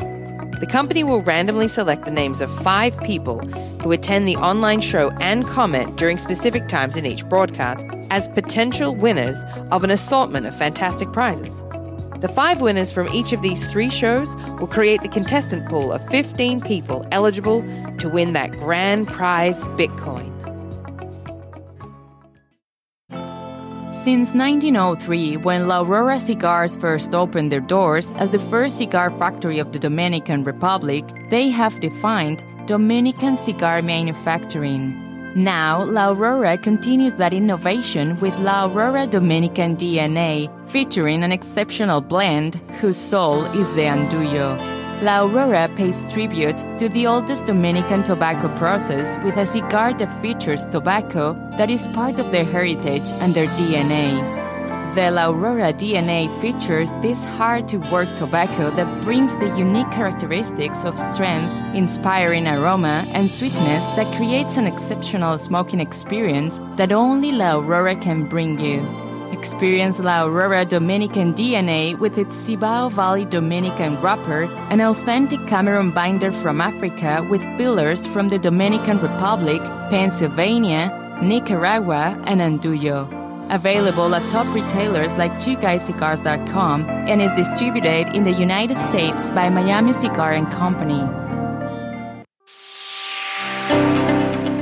the company will randomly select the names of five people who attend the online show and comment during specific times in each broadcast as potential winners of an assortment of fantastic prizes. The five winners from each of these three shows will create the contestant pool of 15 people eligible to win that grand prize Bitcoin. Since 1903, when La Aurora Cigars first opened their doors as the first cigar factory of the Dominican Republic, they have defined Dominican cigar manufacturing. Now, La Aurora continues that innovation with La Aurora Dominican DNA, featuring an exceptional blend whose soul is the Andullo. La Aurora pays tribute to the oldest Dominican tobacco process with a cigar that features tobacco that is part of their heritage and their DNA. The La Aurora DNA features this hard to work tobacco that brings the unique characteristics of strength, inspiring aroma, and sweetness that creates an exceptional smoking experience that only La Aurora can bring you. Experience La Aurora Dominican DNA with its Cibao Valley Dominican wrapper, an authentic Cameroon binder from Africa with fillers from the Dominican Republic, Pennsylvania, Nicaragua, and Andullo. Available at top retailers like TwoGuysCigars.com and is distributed in the United States by Miami Cigar and Company.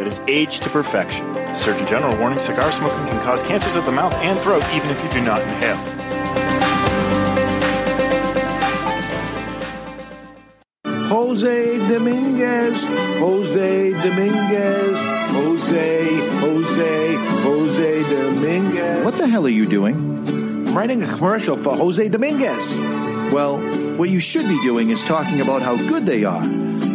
that is aged to perfection. Surgeon General warning cigar smoking can cause cancers of the mouth and throat even if you do not inhale. Jose Dominguez, Jose Dominguez, Jose, Jose, Jose Dominguez. What the hell are you doing? I'm writing a commercial for Jose Dominguez. Well, what you should be doing is talking about how good they are.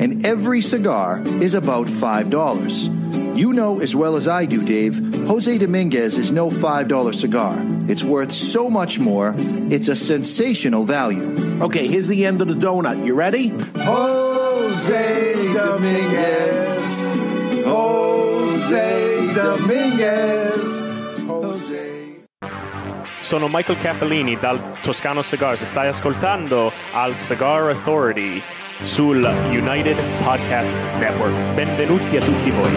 And every cigar is about $5. You know as well as I do, Dave, Jose Dominguez is no $5 cigar. It's worth so much more, it's a sensational value. Okay, here's the end of the donut. You ready? Jose Dominguez. Jose Dominguez. Jose. Sono Michael Cappellini dal Toscano Cigars e stai ascoltando al Cigar Authority sul United Podcast Network. Benvenuti a tutti voi.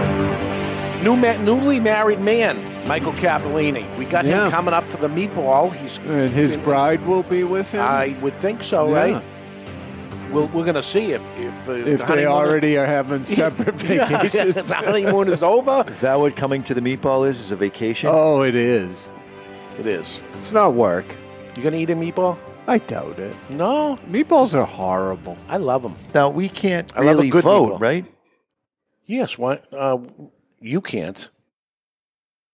New ma- newly married man, Michael Cappellini. We got Yeah. him coming up for the meatball. He's And his bride will be with him? I would think so, Yeah. right? We'll, we're going to see if if, uh, if the they already are having separate vacations. the honeymoon is over. Is that what coming to the meatball is? Is a vacation? Oh, it is. It is. It's not work. You going to eat a meatball? I doubt it. No. Meatballs are horrible. I love them. Now we can't I love a really good vote, meatball. right? Yes. Why? Uh, you can't.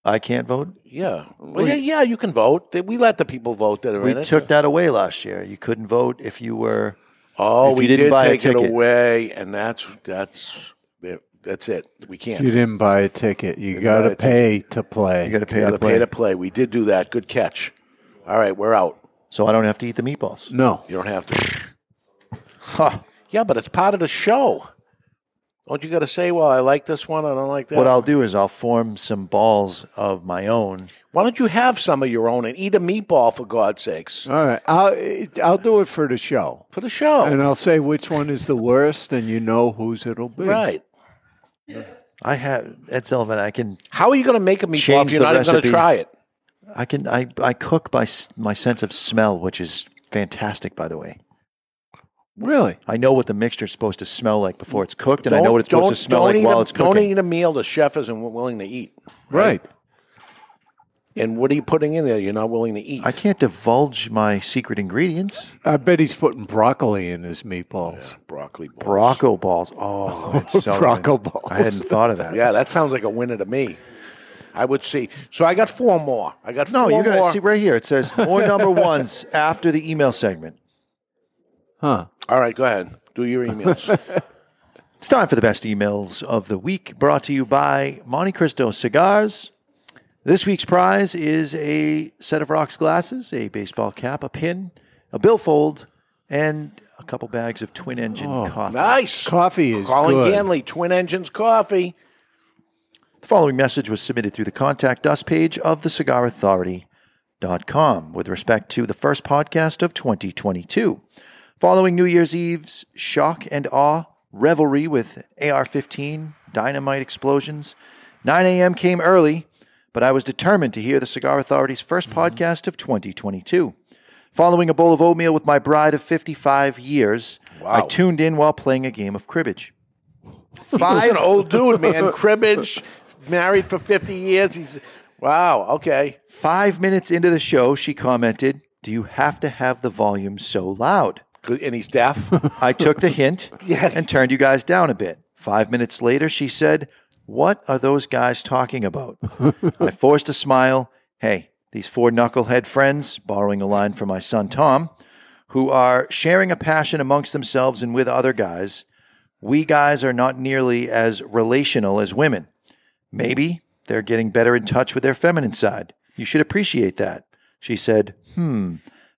I can't vote. Yeah. Well, yeah, yeah, you can vote. We let the people vote that are We in it. took that away last year. You couldn't vote if you were. Oh, if we you didn't did buy take a it ticket. away, and that's that's that's it. We can't. you didn't buy a ticket, you got buy to pay to play. You got to pay to gotta play. pay to play. We did do that. Good catch. All right, we're out. So I don't have to eat the meatballs. No. You don't have to. Huh. Yeah, but it's part of the show. Don't you got to say, "Well, I like this one. I don't like that." What I'll do is I'll form some balls of my own. Why don't you have some of your own and eat a meatball for God's sakes? All right, I'll I'll do it for the show, For the show, and I'll say which one is the worst, and you know whose it'll be. right? I have Ed Sullivan. I can How are you going to make a meatball change if you're the not even going recipe. to try it? I can. I I cook by s- my sense of smell, which is fantastic, by the way. Really? I know what the mixture's supposed to smell like before it's cooked, and I know what it's supposed to smell like eat while a, it's Don't cooking. eat a meal the chef isn't willing to eat. Right. And what are you putting in there? You're not willing to eat. I can't divulge my secret ingredients. I bet he's putting broccoli in his meatballs. broccoli balls. Brocco balls. Oh, it's so Brocco balls. I hadn't thought of that. Yeah, that sounds like a winner to me. I would see. So I got four more. I got No, four you got more. see right here. It says more number ones after the email segment. Huh. All right, go ahead. Do your emails. It's time for the best emails of the week, brought to you by Montecristo Cigars. This week's prize is a set of rocks glasses, a baseball cap, a pin, a billfold, and a couple bags of twin engine Oh, coffee. nice. Coffee is Colin good. Ganley, Twin Engines Coffee. The following message was submitted through the contact us page of thecigarauthority.com with respect to the first podcast of 2022. Following New Year's Eve's shock and awe revelry with AR 15 dynamite explosions, 9 a.m. came early, but I was determined to hear the Cigar Authority's first mm-hmm. podcast of 2022. Following a bowl of oatmeal with my bride of 55 years, I tuned in while playing a game of cribbage. He's an old dude, man. Cribbage, married for 50 years. He's Wow, okay. Five minutes into the show, she commented, Do you have to have the volume so loud? And he's deaf. I took the hint and turned you guys down a bit. Five minutes later, she said, What are those guys talking about? I forced a smile. Hey, these four knucklehead friends, borrowing a line from my son Tom, who are sharing a passion amongst themselves and with other guys, we guys are not nearly as relational as women. Maybe they're getting better in touch with their feminine side. You should appreciate that. She said, Hmm.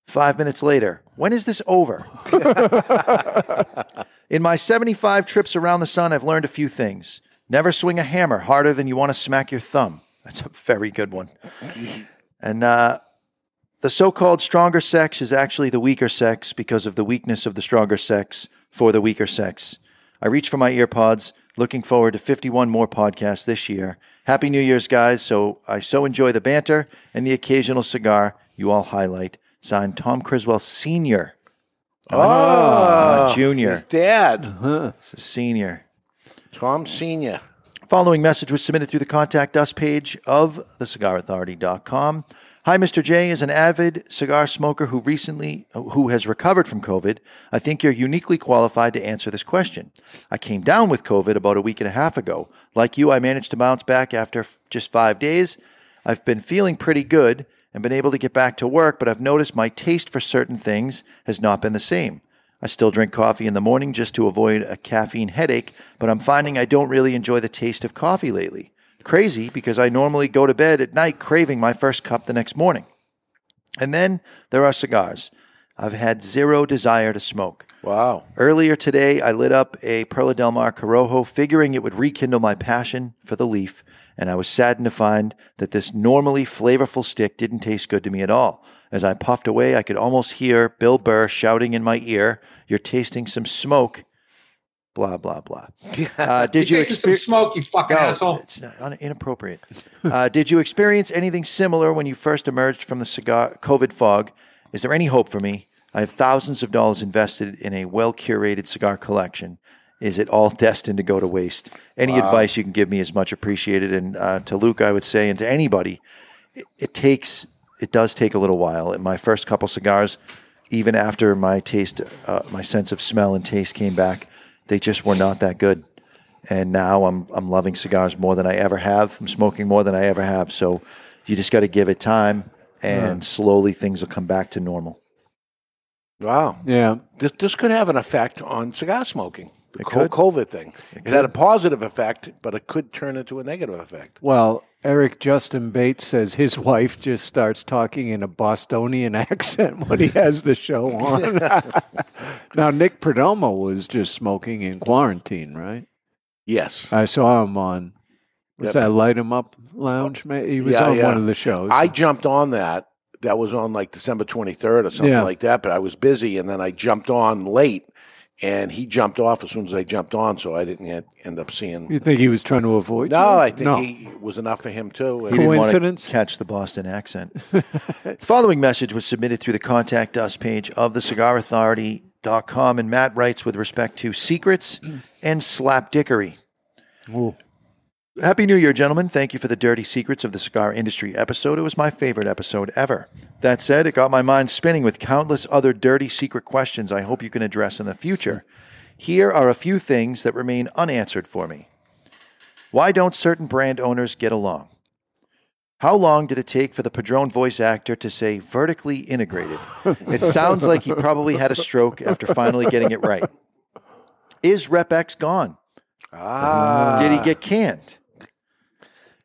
Five minutes later, when is this over? In my 75 trips around the sun, I've learned a few things. Never swing a hammer harder than you want to smack your thumb. That's a very good one. And uh, the so called stronger sex is actually the weaker sex because of the weakness of the stronger sex for the weaker sex. I reach for my earpods, looking forward to 51 more podcasts this year. Happy New Year's, guys. So I so enjoy the banter and the occasional cigar you all highlight. Signed Tom Criswell Sr. Oh, ah, ah, Not Junior. his dad. Uh-huh. It's a Senior. Tom Senior. Following message was submitted through the contact us page of thecigarauthority.com. Hi, Mr. J. As an avid cigar smoker who recently who has recovered from COVID, I think you're uniquely qualified to answer this question. I came down with COVID about a week and a half ago. Like you, I managed to bounce back after just five days. I've been feeling pretty good and been able to get back to work, but I've noticed my taste for certain things has not been the same. I still drink coffee in the morning just to avoid a caffeine headache, but I'm finding I don't really enjoy the taste of coffee lately. Crazy because I normally go to bed at night craving my first cup the next morning. And then there are cigars. I've had zero desire to smoke. Wow. Earlier today, I lit up a Perla Del Mar Corojo, figuring it would rekindle my passion for the leaf, and I was saddened to find that this normally flavorful stick didn't taste good to me at all. As I puffed away, I could almost hear Bill Burr shouting in my ear, You're tasting some smoke. Blah, blah, blah. Uh, did you some smoke, you fucking No, asshole. It's not, un- inappropriate. Uh, did you experience anything similar when you first emerged from the cigar COVID fog? Is there any hope for me? I have thousands of dollars invested in a well curated cigar collection. Is it all destined to go to waste? Any Wow. advice you can give me is much appreciated. And uh, to Luke, I would say, and to anybody, it, it takes, it does take a little while. In my first couple cigars, even after my taste, uh, my sense of smell and taste came back, they just were not that good. And now I'm I'm loving cigars more than I ever have. I'm smoking more than I ever have. So you just got to give it time, and Yeah. slowly things will come back to normal. Wow. Yeah. This, this could have an effect on cigar smoking. The It whole could. COVID thing. It, had a positive effect, but it could turn into a negative effect. Well, Eric Justin Bates says his wife just starts talking in a Bostonian accent when he has the show on. now, Nick Perdomo was just smoking in quarantine, right? Yes. I saw him on. Was Yep. that Light 'em Up Lounge? Oh, ma- He was Yeah, on yeah. one of the shows. I jumped on that. That was on like December 23rd or something Yeah. like that, but I was busy and then I jumped on late and he jumped off as soon as I jumped on, so I didn't get, end up seeing. you think he was trying to avoid No, you? I think no. he was enough for him too. He didn't want to catch the Boston accent. the following message was submitted through the contact us page of thecigarauthority.com, and Matt writes with respect to secrets and slapdickery. Happy New Year, gentlemen. Thank you for the dirty secrets of the cigar industry episode. It was my favorite episode ever. That said, it got my mind spinning with countless other dirty secret questions I hope you can address in the future. Here are a few things that remain unanswered for me. Why don't certain brand owners get along? How long did it take for the Padron voice actor to say vertically integrated? It sounds like he probably had a stroke after finally getting it right. Is Rep X gone? Ah. Did he get canned?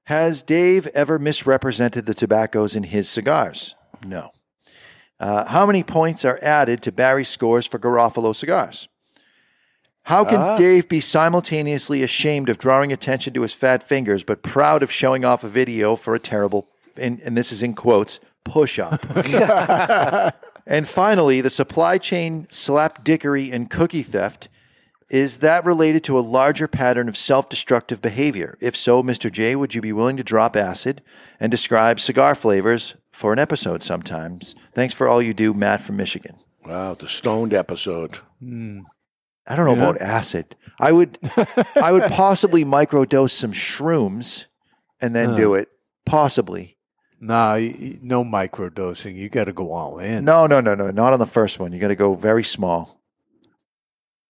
Has Dave ever misrepresented the tobaccos in his cigars? No. Uh, how many points are added to Barry's scores for Garofalo cigars? How can Ah. Dave be simultaneously ashamed of drawing attention to his fat fingers, but proud of showing off a video for a terrible, and, and this is in quotes, push up? and finally, the supply chain slap slapdickery and cookie theft. Is that related to a larger pattern of self destructive behavior? If so, Mr. J, would you be willing to drop acid and describe cigar flavors for an episode sometimes? Thanks for all you do, Matt from Michigan. Wow, the stoned episode. Hmm. I don't know Yeah. about acid. I would I would possibly microdose some shrooms and then do it. Possibly. Nah, y- y- no microdosing. You got to go all in. No, no, no, no. Not on the first one. You got to go very small.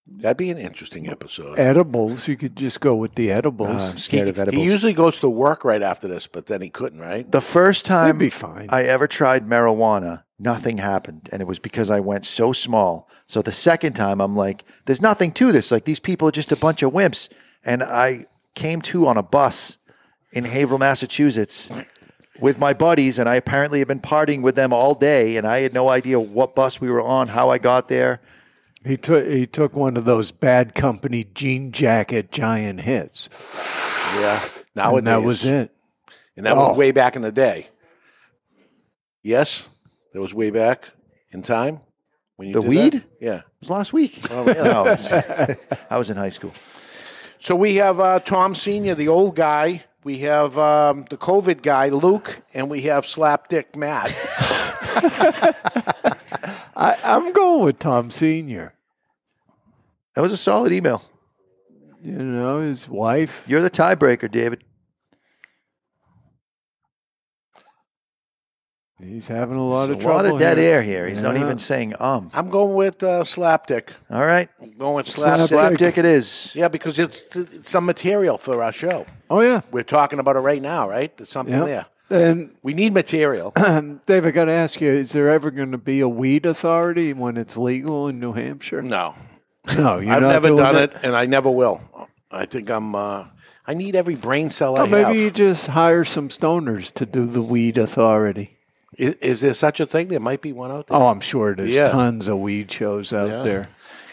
That'd be an interesting episode. Edibles, you could just go with the edibles. Uh, I'm scared he, of edibles. He usually goes to work right after this, but then he couldn't, right? The first time be fine. I ever tried marijuana, nothing happened. And it was because I went so small. So the second time, I'm like, there's nothing to this. Like, these people are just a bunch of wimps. And I came to on a bus in Haverhill, Massachusetts with my buddies. And I apparently had been partying with them all day. And I had no idea what bus we were on, how I got there. He took he took one of those bad company jean jacket giant hits. Yeah. Nowadays. And that was it. And that Oh. was way back in the day. Yes? That was way back in time? When you The weed? that? Yeah. It was last week. Oh, really? No, was- I was in high school. So we have uh, Tom Senior, the old guy. We have um, the COVID guy, Luke, and we have Slapdick Matt. I, I'm going with Tom Senior. That was a solid email. You know, his wife. You're the tiebreaker, David. He's having a lot There's of a lot trouble of dead here. air here. He's not even saying um. I'm going with uh, Slapdick. All right. I'm going with Slapdick. Slapdick. Slapdick it is. Yeah, because it's, it's some material for our show. Oh yeah, We're talking about it right now, right? There's something Yep. there. And We need material. Dave, I got to ask you: Is there ever going to be a weed authority when it's legal in New Hampshire? No, no, you're I've not never done that? it, and I never will. I think I'm. Uh, I need every brain cell I Oh, maybe have. you just hire some stoners to do the weed authority. Is, is there such a thing? There might be one out there. Oh, I'm sure there's Yeah. tons of weed shows out Yeah. there.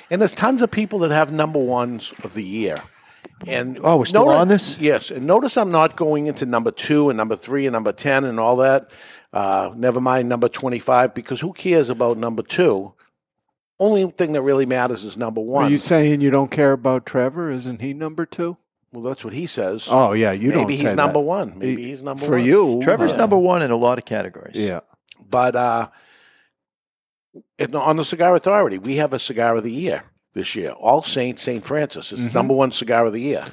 And there's tons of people that have number ones of the year. And Oh, we're still notice- on this? Yes, and notice I'm not going into number two and number three and number ten and all that. Uh, never mind number twenty-five because who cares about number two? Only thing that really matters is number one. Are you saying you don't care about Trevor? Isn't he number two? well, that's what he says. Oh yeah, you Maybe don't. Maybe he's number that. one. Maybe He- he's number one. for one. you. Trevor's Yeah. number one in a lot of categories. Yeah. But uh, it- on the Cigar Authority, we have a cigar of the year this year. All Saints, St. Francis. It's Mhm. number one cigar of the year.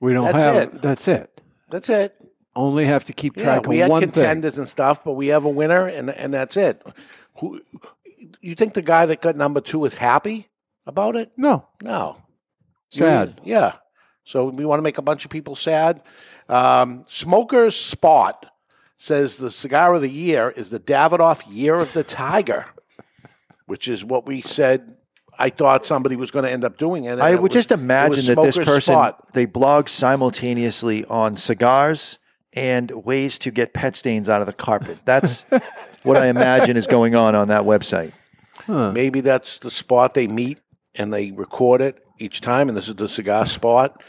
We don't That's have. it. That's it. That's it. Only have to keep Yeah, track we of had one thing. contenders and stuff, but we have a winner, and and that's it. Who you think the guy that got number two is happy about it? No. No. Sad. Yeah. So we want to make a bunch of people sad. Um, Smoker's Spot says the cigar of the year is the Davidoff Year of the Tiger, which is what we said. I thought somebody was going to end up doing it. I it would was- just imagine that this person Spot. they blog simultaneously on cigars and ways to get pet stains out of the carpet. That's what I imagine is going on on that website. Maybe that's the spot they meet and they record it each time, and this is the cigar spot.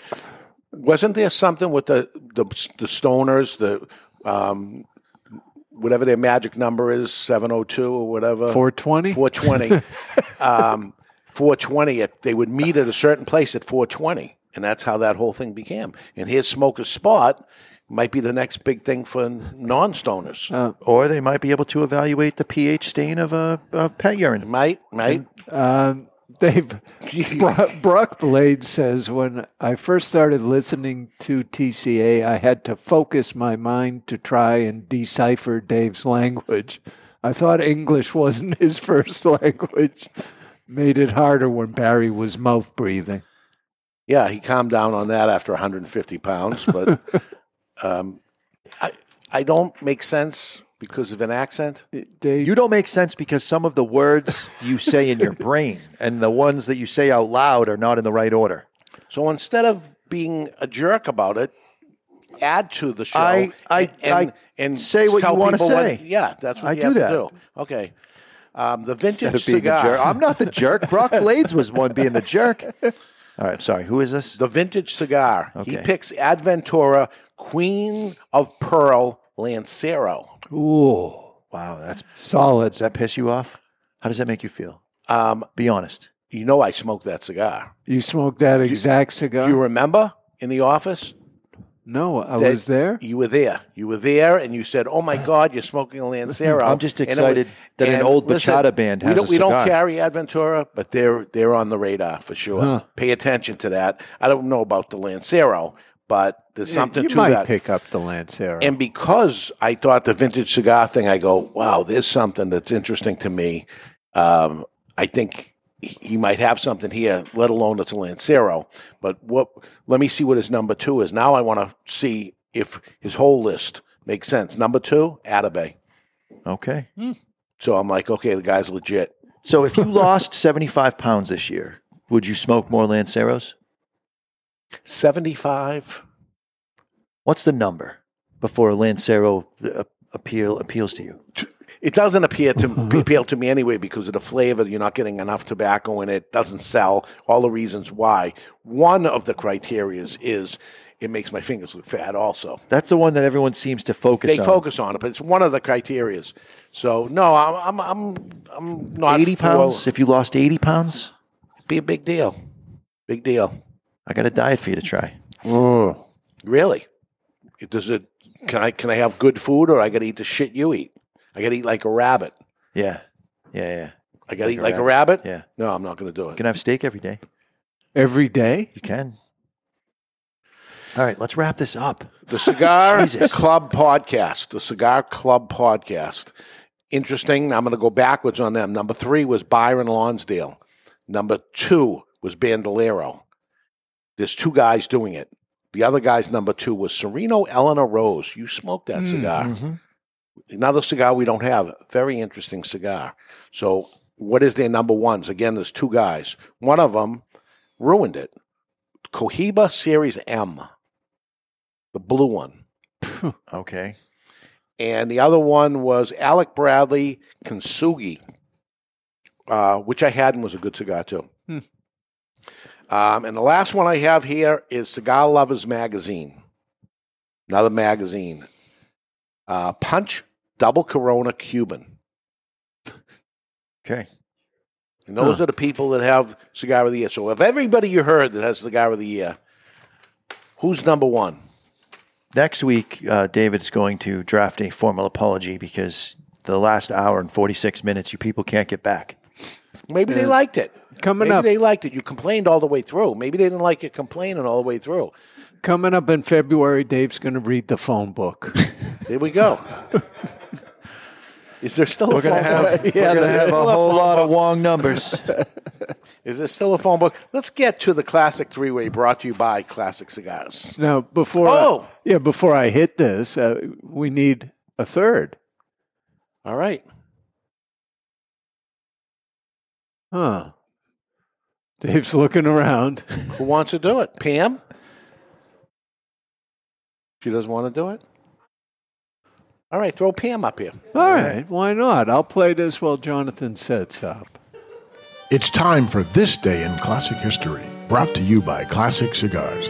Wasn't there something with the the, the stoners, the um, whatever their magic number is, seven oh two or whatever, 420? four twenty, um, four twenty. They would meet at a certain place at four twenty, and that's how that whole thing became. And here's Smoker's Spot might be the next big thing for non-stoners. or they might be able to evaluate the pH stain of a of pet urine. Might, might. Um, Dave Bro- Brock Blade says when I first started listening to TCA, I had to focus my mind to try and decipher Dave's language. I thought English wasn't his first language. Made it harder when Barry was mouth breathing. Yeah, he calmed down on that after 150 pounds, but um, I I don't make sense because of an accent. You don't make sense because some of the words you say in your brain and the ones that you say out loud are not in the right order. So instead of being a jerk about it, add to the show. I- I- and, I and say what you wanna people say. yeah, that's what I you do have that. to do. Okay. Um, the Instead vintage of being cigar. a jerk. I'm not the jerk. Brock Blades was one being the jerk. All right, sorry. Who is this? The vintage cigar. He picks Aventura Queen of Pearl Lancero. Ooh, Wow, that's solid. Does that piss you off? How does that make you feel? Um, Be honest. you know I smoked that cigar. You smoked that exact cigar? Do you remember in the office? No, I was there. You were there. You were there, and you said, "Oh my God, you're smoking a Lancero." I'm just And it excited that an and old bachata band we has don't, a We don't carry Aventura, but they're they're on the radar for sure. Huh. Pay attention to that. I don't know about the Lancero, but there's something you to might that. pick up the Lancero. And because I thought the vintage cigar thing, I go, wow, there's something that's interesting to me. Um, I think he he might have something here, let alone it's a Lancero. But what? Let me see what his number two is. Now I want to see if his whole list makes sense. Number two, Atabey. Okay. So I'm like, okay, the guy's legit. So if you lost 75 pounds this year, would you smoke more Lanceros? 75. What's the number before a Lancero uh, appeal appeals to you? It doesn't appear to appeal to me anyway because of the flavor. You're not getting enough tobacco in it. Doesn't sell. All the reasons why. One of the criterias is it makes my fingers look fat. Also, That's the one that everyone seems to focus on. they on. focus on it, but it's one of the criterias. So no, I'm I'm I'm, I'm not 80 for- pounds? If you lost 80 pounds? it'd Be a big deal. Big deal. I got a diet for you to try. Oh, really? Does it? Can I can I have good food or I got to eat the shit you eat? I got to eat like a rabbit. Yeah. Yeah, yeah. I got to eat like a rabbit. Yeah. No, I'm not going to do it. You it. can have steak every day. Every day? You can. All right, let's wrap this up. The Cigar Jesus. Club podcast. The Cigar Club podcast. Interesting. I'm going to go backwards on them. Number three was Byron Lonsdale. Number two was Bandolero. There's two guys doing it. The other guy's number two was Sereno Eleanor Rose. You smoked that hmm. cigar. Mm-hmm. Another cigar we don't have. Very interesting cigar. So, what is their number ones? Again, there's two guys. One of them ruined it. Cohiba Series M, the blue one. Okay. And the other one was Alec Bradley Kintsugi, uh, which I had and was a good cigar too. Hmm. Um, and the last one I have here is Cigar Lovers Magazine, another magazine. Uh, Punch Double Corona Cuban. Okay. And those Huh. are the people that have Cigar of the Year. So, of everybody you heard that has Cigar of the Year, who's number one? Next week, uh, David's going to draft a formal apology because the last hour and 46 minutes you people can't get back. Maybe they liked it. Coming Maybe up. they liked it. You complained all the way through. Maybe they didn't like it complaining all the way through. Coming up in February, Dave's going to read the phone book. There we go. Is there still We're a gonna phone have, book? we're gonna have a whole phone lot book. of Wong numbers. Is there still a phone book? Let's get to the classic three way brought to you by Classic Cigars. now, before Oh! I, yeah, before I hit this, uh, we need a third. All right. Huh. Dave's looking around. Who wants to do it? Pam? She doesn't want to do it? All right, throw Pam up here. All right, why not? I'll play this while Jonathan sets up. It's time for This Day in Classic History, brought to you by Classic Cigars.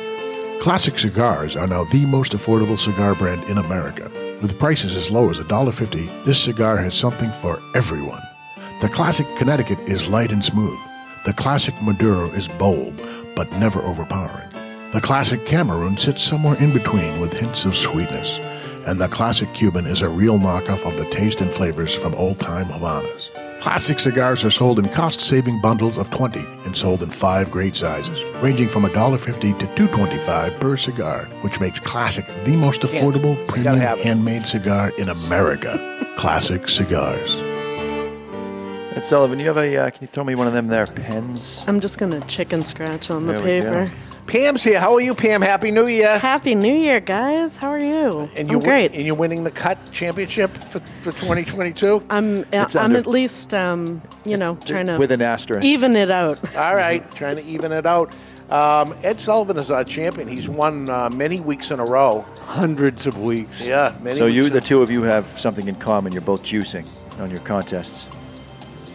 Classic Cigars are now the most affordable cigar brand in America. With prices as low as $1.50, this cigar has something for everyone. The Classic Connecticut is light and smooth. The Classic Maduro is bold, but never overpowering. The Classic Cameroon sits somewhere in between with hints of sweetness. And the Classic Cuban is a real knockoff of the taste and flavors from old time Havanas. Classic cigars are sold in cost-saving bundles of 20 and sold in five great sizes, ranging from $1.50 to $2.25 per cigar, which makes Classic the most affordable I premium handmade cigar in America. Classic Cigars. Ed Sullivan, you have a? Uh, can you throw me one of them there pens? I'm just going to chicken scratch on the There we paper. Go. Pam's here. How are you, Pam? Happy New Year. Happy New Year, guys. How are you? And I'm you're great. And you're winning the cut championship for, for 2022? I'm It's I'm under- at least um, you know trying to With an asterisk. even it out. All right, trying to even it out. Um, Ed Sullivan is our champion. He's won uh, many weeks in a row. Hundreds of weeks. Yeah, many So you, weeks the two of you, have something in common. You're both juicing on your contests.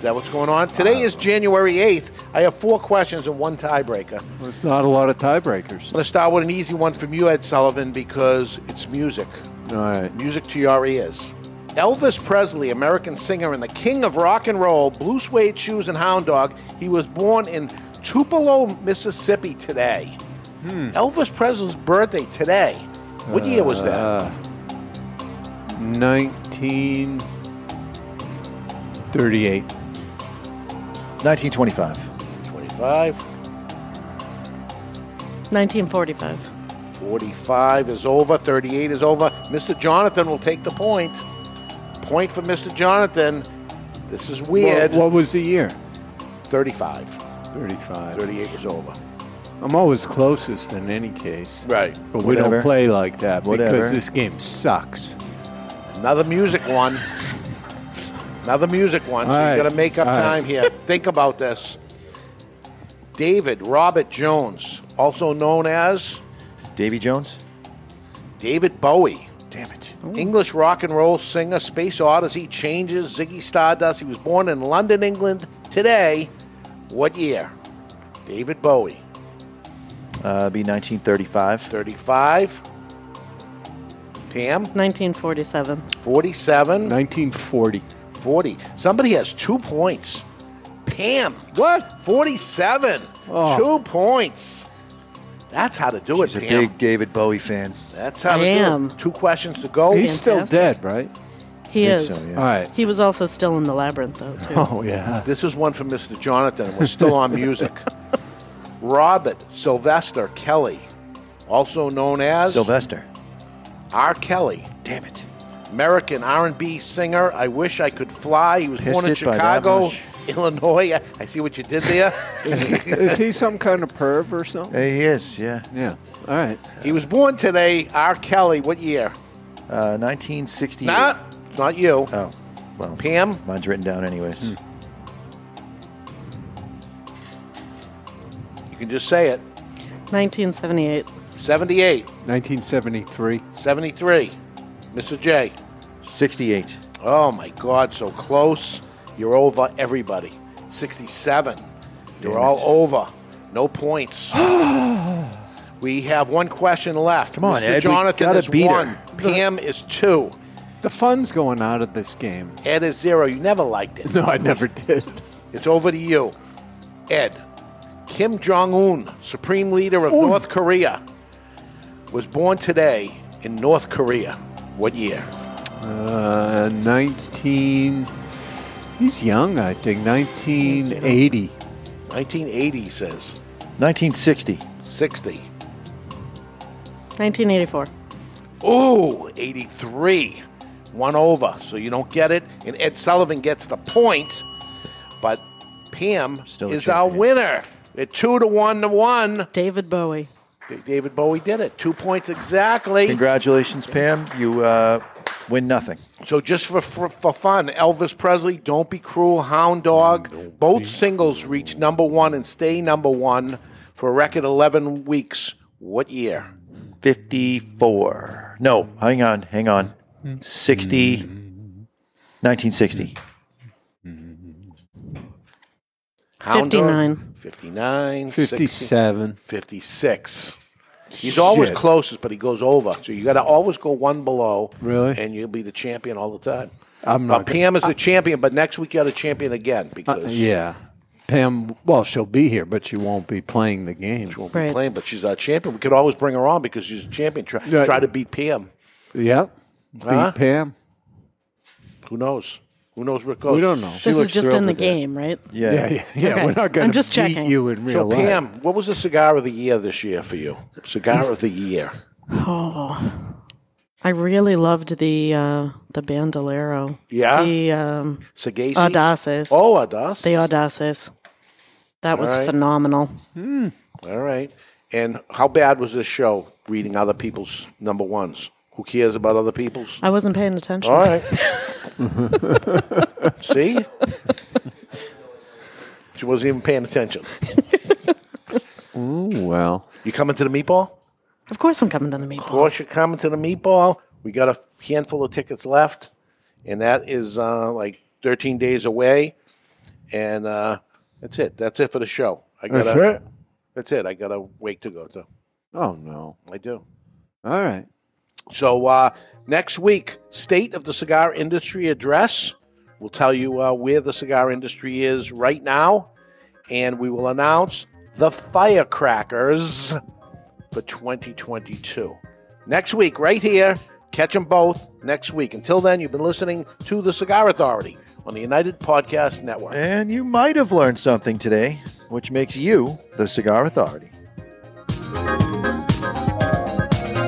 That what's going on? Today is January 8th. I have four questions and one tiebreaker. There's not a lot of tiebreakers. I'm going to start with an easy one from you, Ed Sullivan, because it's music. All right. Music to your ears. Elvis Presley, American singer and the king of rock and roll, blue suede shoes and hound dog. He was born in Tupelo, Mississippi today. Hmm. Elvis Presley's birthday today. What year was that? Uh, 1938. 1925. 25, 1945. 45 is over. 38 is over. Mr. Jonathan will take the point. Point for Mr. Jonathan. This is weird. What, what was the year? 35. 35. 38 was over. I'm always closest in any case. Right. But we Whatever. don't play like that Whatever. because this game sucks. Another music one. Another music one. So All right. you got to make up All right. time here. Think about this. David Robert Jones, also known as Davy Jones. David Bowie. Damn it. English rock and roll singer, Space Odyssey, Changes, Ziggy Stardust. He was born in London, England. Today, what year? David Bowie. Uh, be 1935. 35. Pam? 1947. 47. 1940. 40. Somebody has two points. Pam. What? 47. Oh. Two points. That's how to do She's it, a big David Bowie fan. That's how to Damn. do it. Two questions to go. He's still dead, right? He is. so, yeah. All right. He was also still in the labyrinth, though, too. Oh, yeah. This is one from Mr. Jonathan. We're still on music. Robert Sylvester Kelly, also known as Sylvester. R. Kelly. Damn it. American R&B singer. I wish I could fly. He was Pissed born in it by that Chicago, much. Illinois. I- I see what you did there. Is he some kind of perv or something? He is, yeah. Yeah. All right. He was born today. R. Kelly. What year? Uh, 1968. Nah, it's not you. Oh, well. Pam? Mine's written down anyways. You can just say it. 1978. 78. 1973. 73. Mr. J. 68. Oh my God, so close. You're over everybody. 67. You're Damn all it. over. No points. we have one question left. Come on, Mr. Ed, we Jonathan gotta is beat her. one. Pam is two. The fun's going out of this game. Ed is zero. You never liked it. No, I never did. It's over to you. Ed. Kim Jong un, Supreme Leader of North Korea, was born today in North Korea. What year? Uh, 19. He's young, I think. 1980. 1980 says. 1960. 60. 1984. Ooh, 83. One over. So you don't get it. And Ed Sullivan gets the point. But Pam Still a is our winner. At two to one to one. David Bowie. David Bowie did it. Two points exactly. Congratulations, Pam. You uh, win nothing. So just for, for for fun, Elvis Presley, "Don't Be Cruel," "Hound Dog," both singles reached number one and stay number one for a record eleven weeks. What year? 54. No, hang on, hang on. 60. 1960. Hound 59. Dog, 59. 57. 56. He's always closest, but he goes over. So you got to always go one below. Really? And you'll be the champion all the time. I'm But not. Pam is the champion, but next week you got a champion again Uh, because yeah. Pam, well, she'll be here, but she won't be playing the game. She won't be playing, but she's our champion. We could always bring her on because she's a champion. Try, Yeah. try to beat Pam. Yep. Beat Huh? Pam. Who knows? Who knows where it goes? We don't know. This is just in the game, right? Yeah, yeah, yeah. Okay. We're not going I'm to just beat checking. you in real So, life. Pam, what was the cigar of the year this year for you? Cigar of the year. Oh, I really loved the uh, the Bandolero. Yeah? The um, Sagaces? Audaces. Oh, Audaces. The Audaces. That was All right. phenomenal. Hmm. All right. And how bad was this show reading other people's number ones? Who cares about other people's? I wasn't paying attention. All right. See? She wasn't even paying attention. Ooh, well. You coming to the meatball? Of course, I'm coming to the meatball. Of meatball. course, you're coming to the meatball. We got a handful of tickets left, and that is uh, like 13 days away. And uh, that's it. That's it for the show. I gotta, it? That's it. I got a wake to go to. Oh, no. I do. All right. So uh, next week, state of the cigar industry address. We'll tell you uh, where the cigar industry is right now, and we will announce the firecrackers for 2022. Next week, right here. Catch them both next week. Until then, you've been listening to the Cigar Authority on the United Podcast Network. And you might have learned something today, which makes you the Cigar Authority.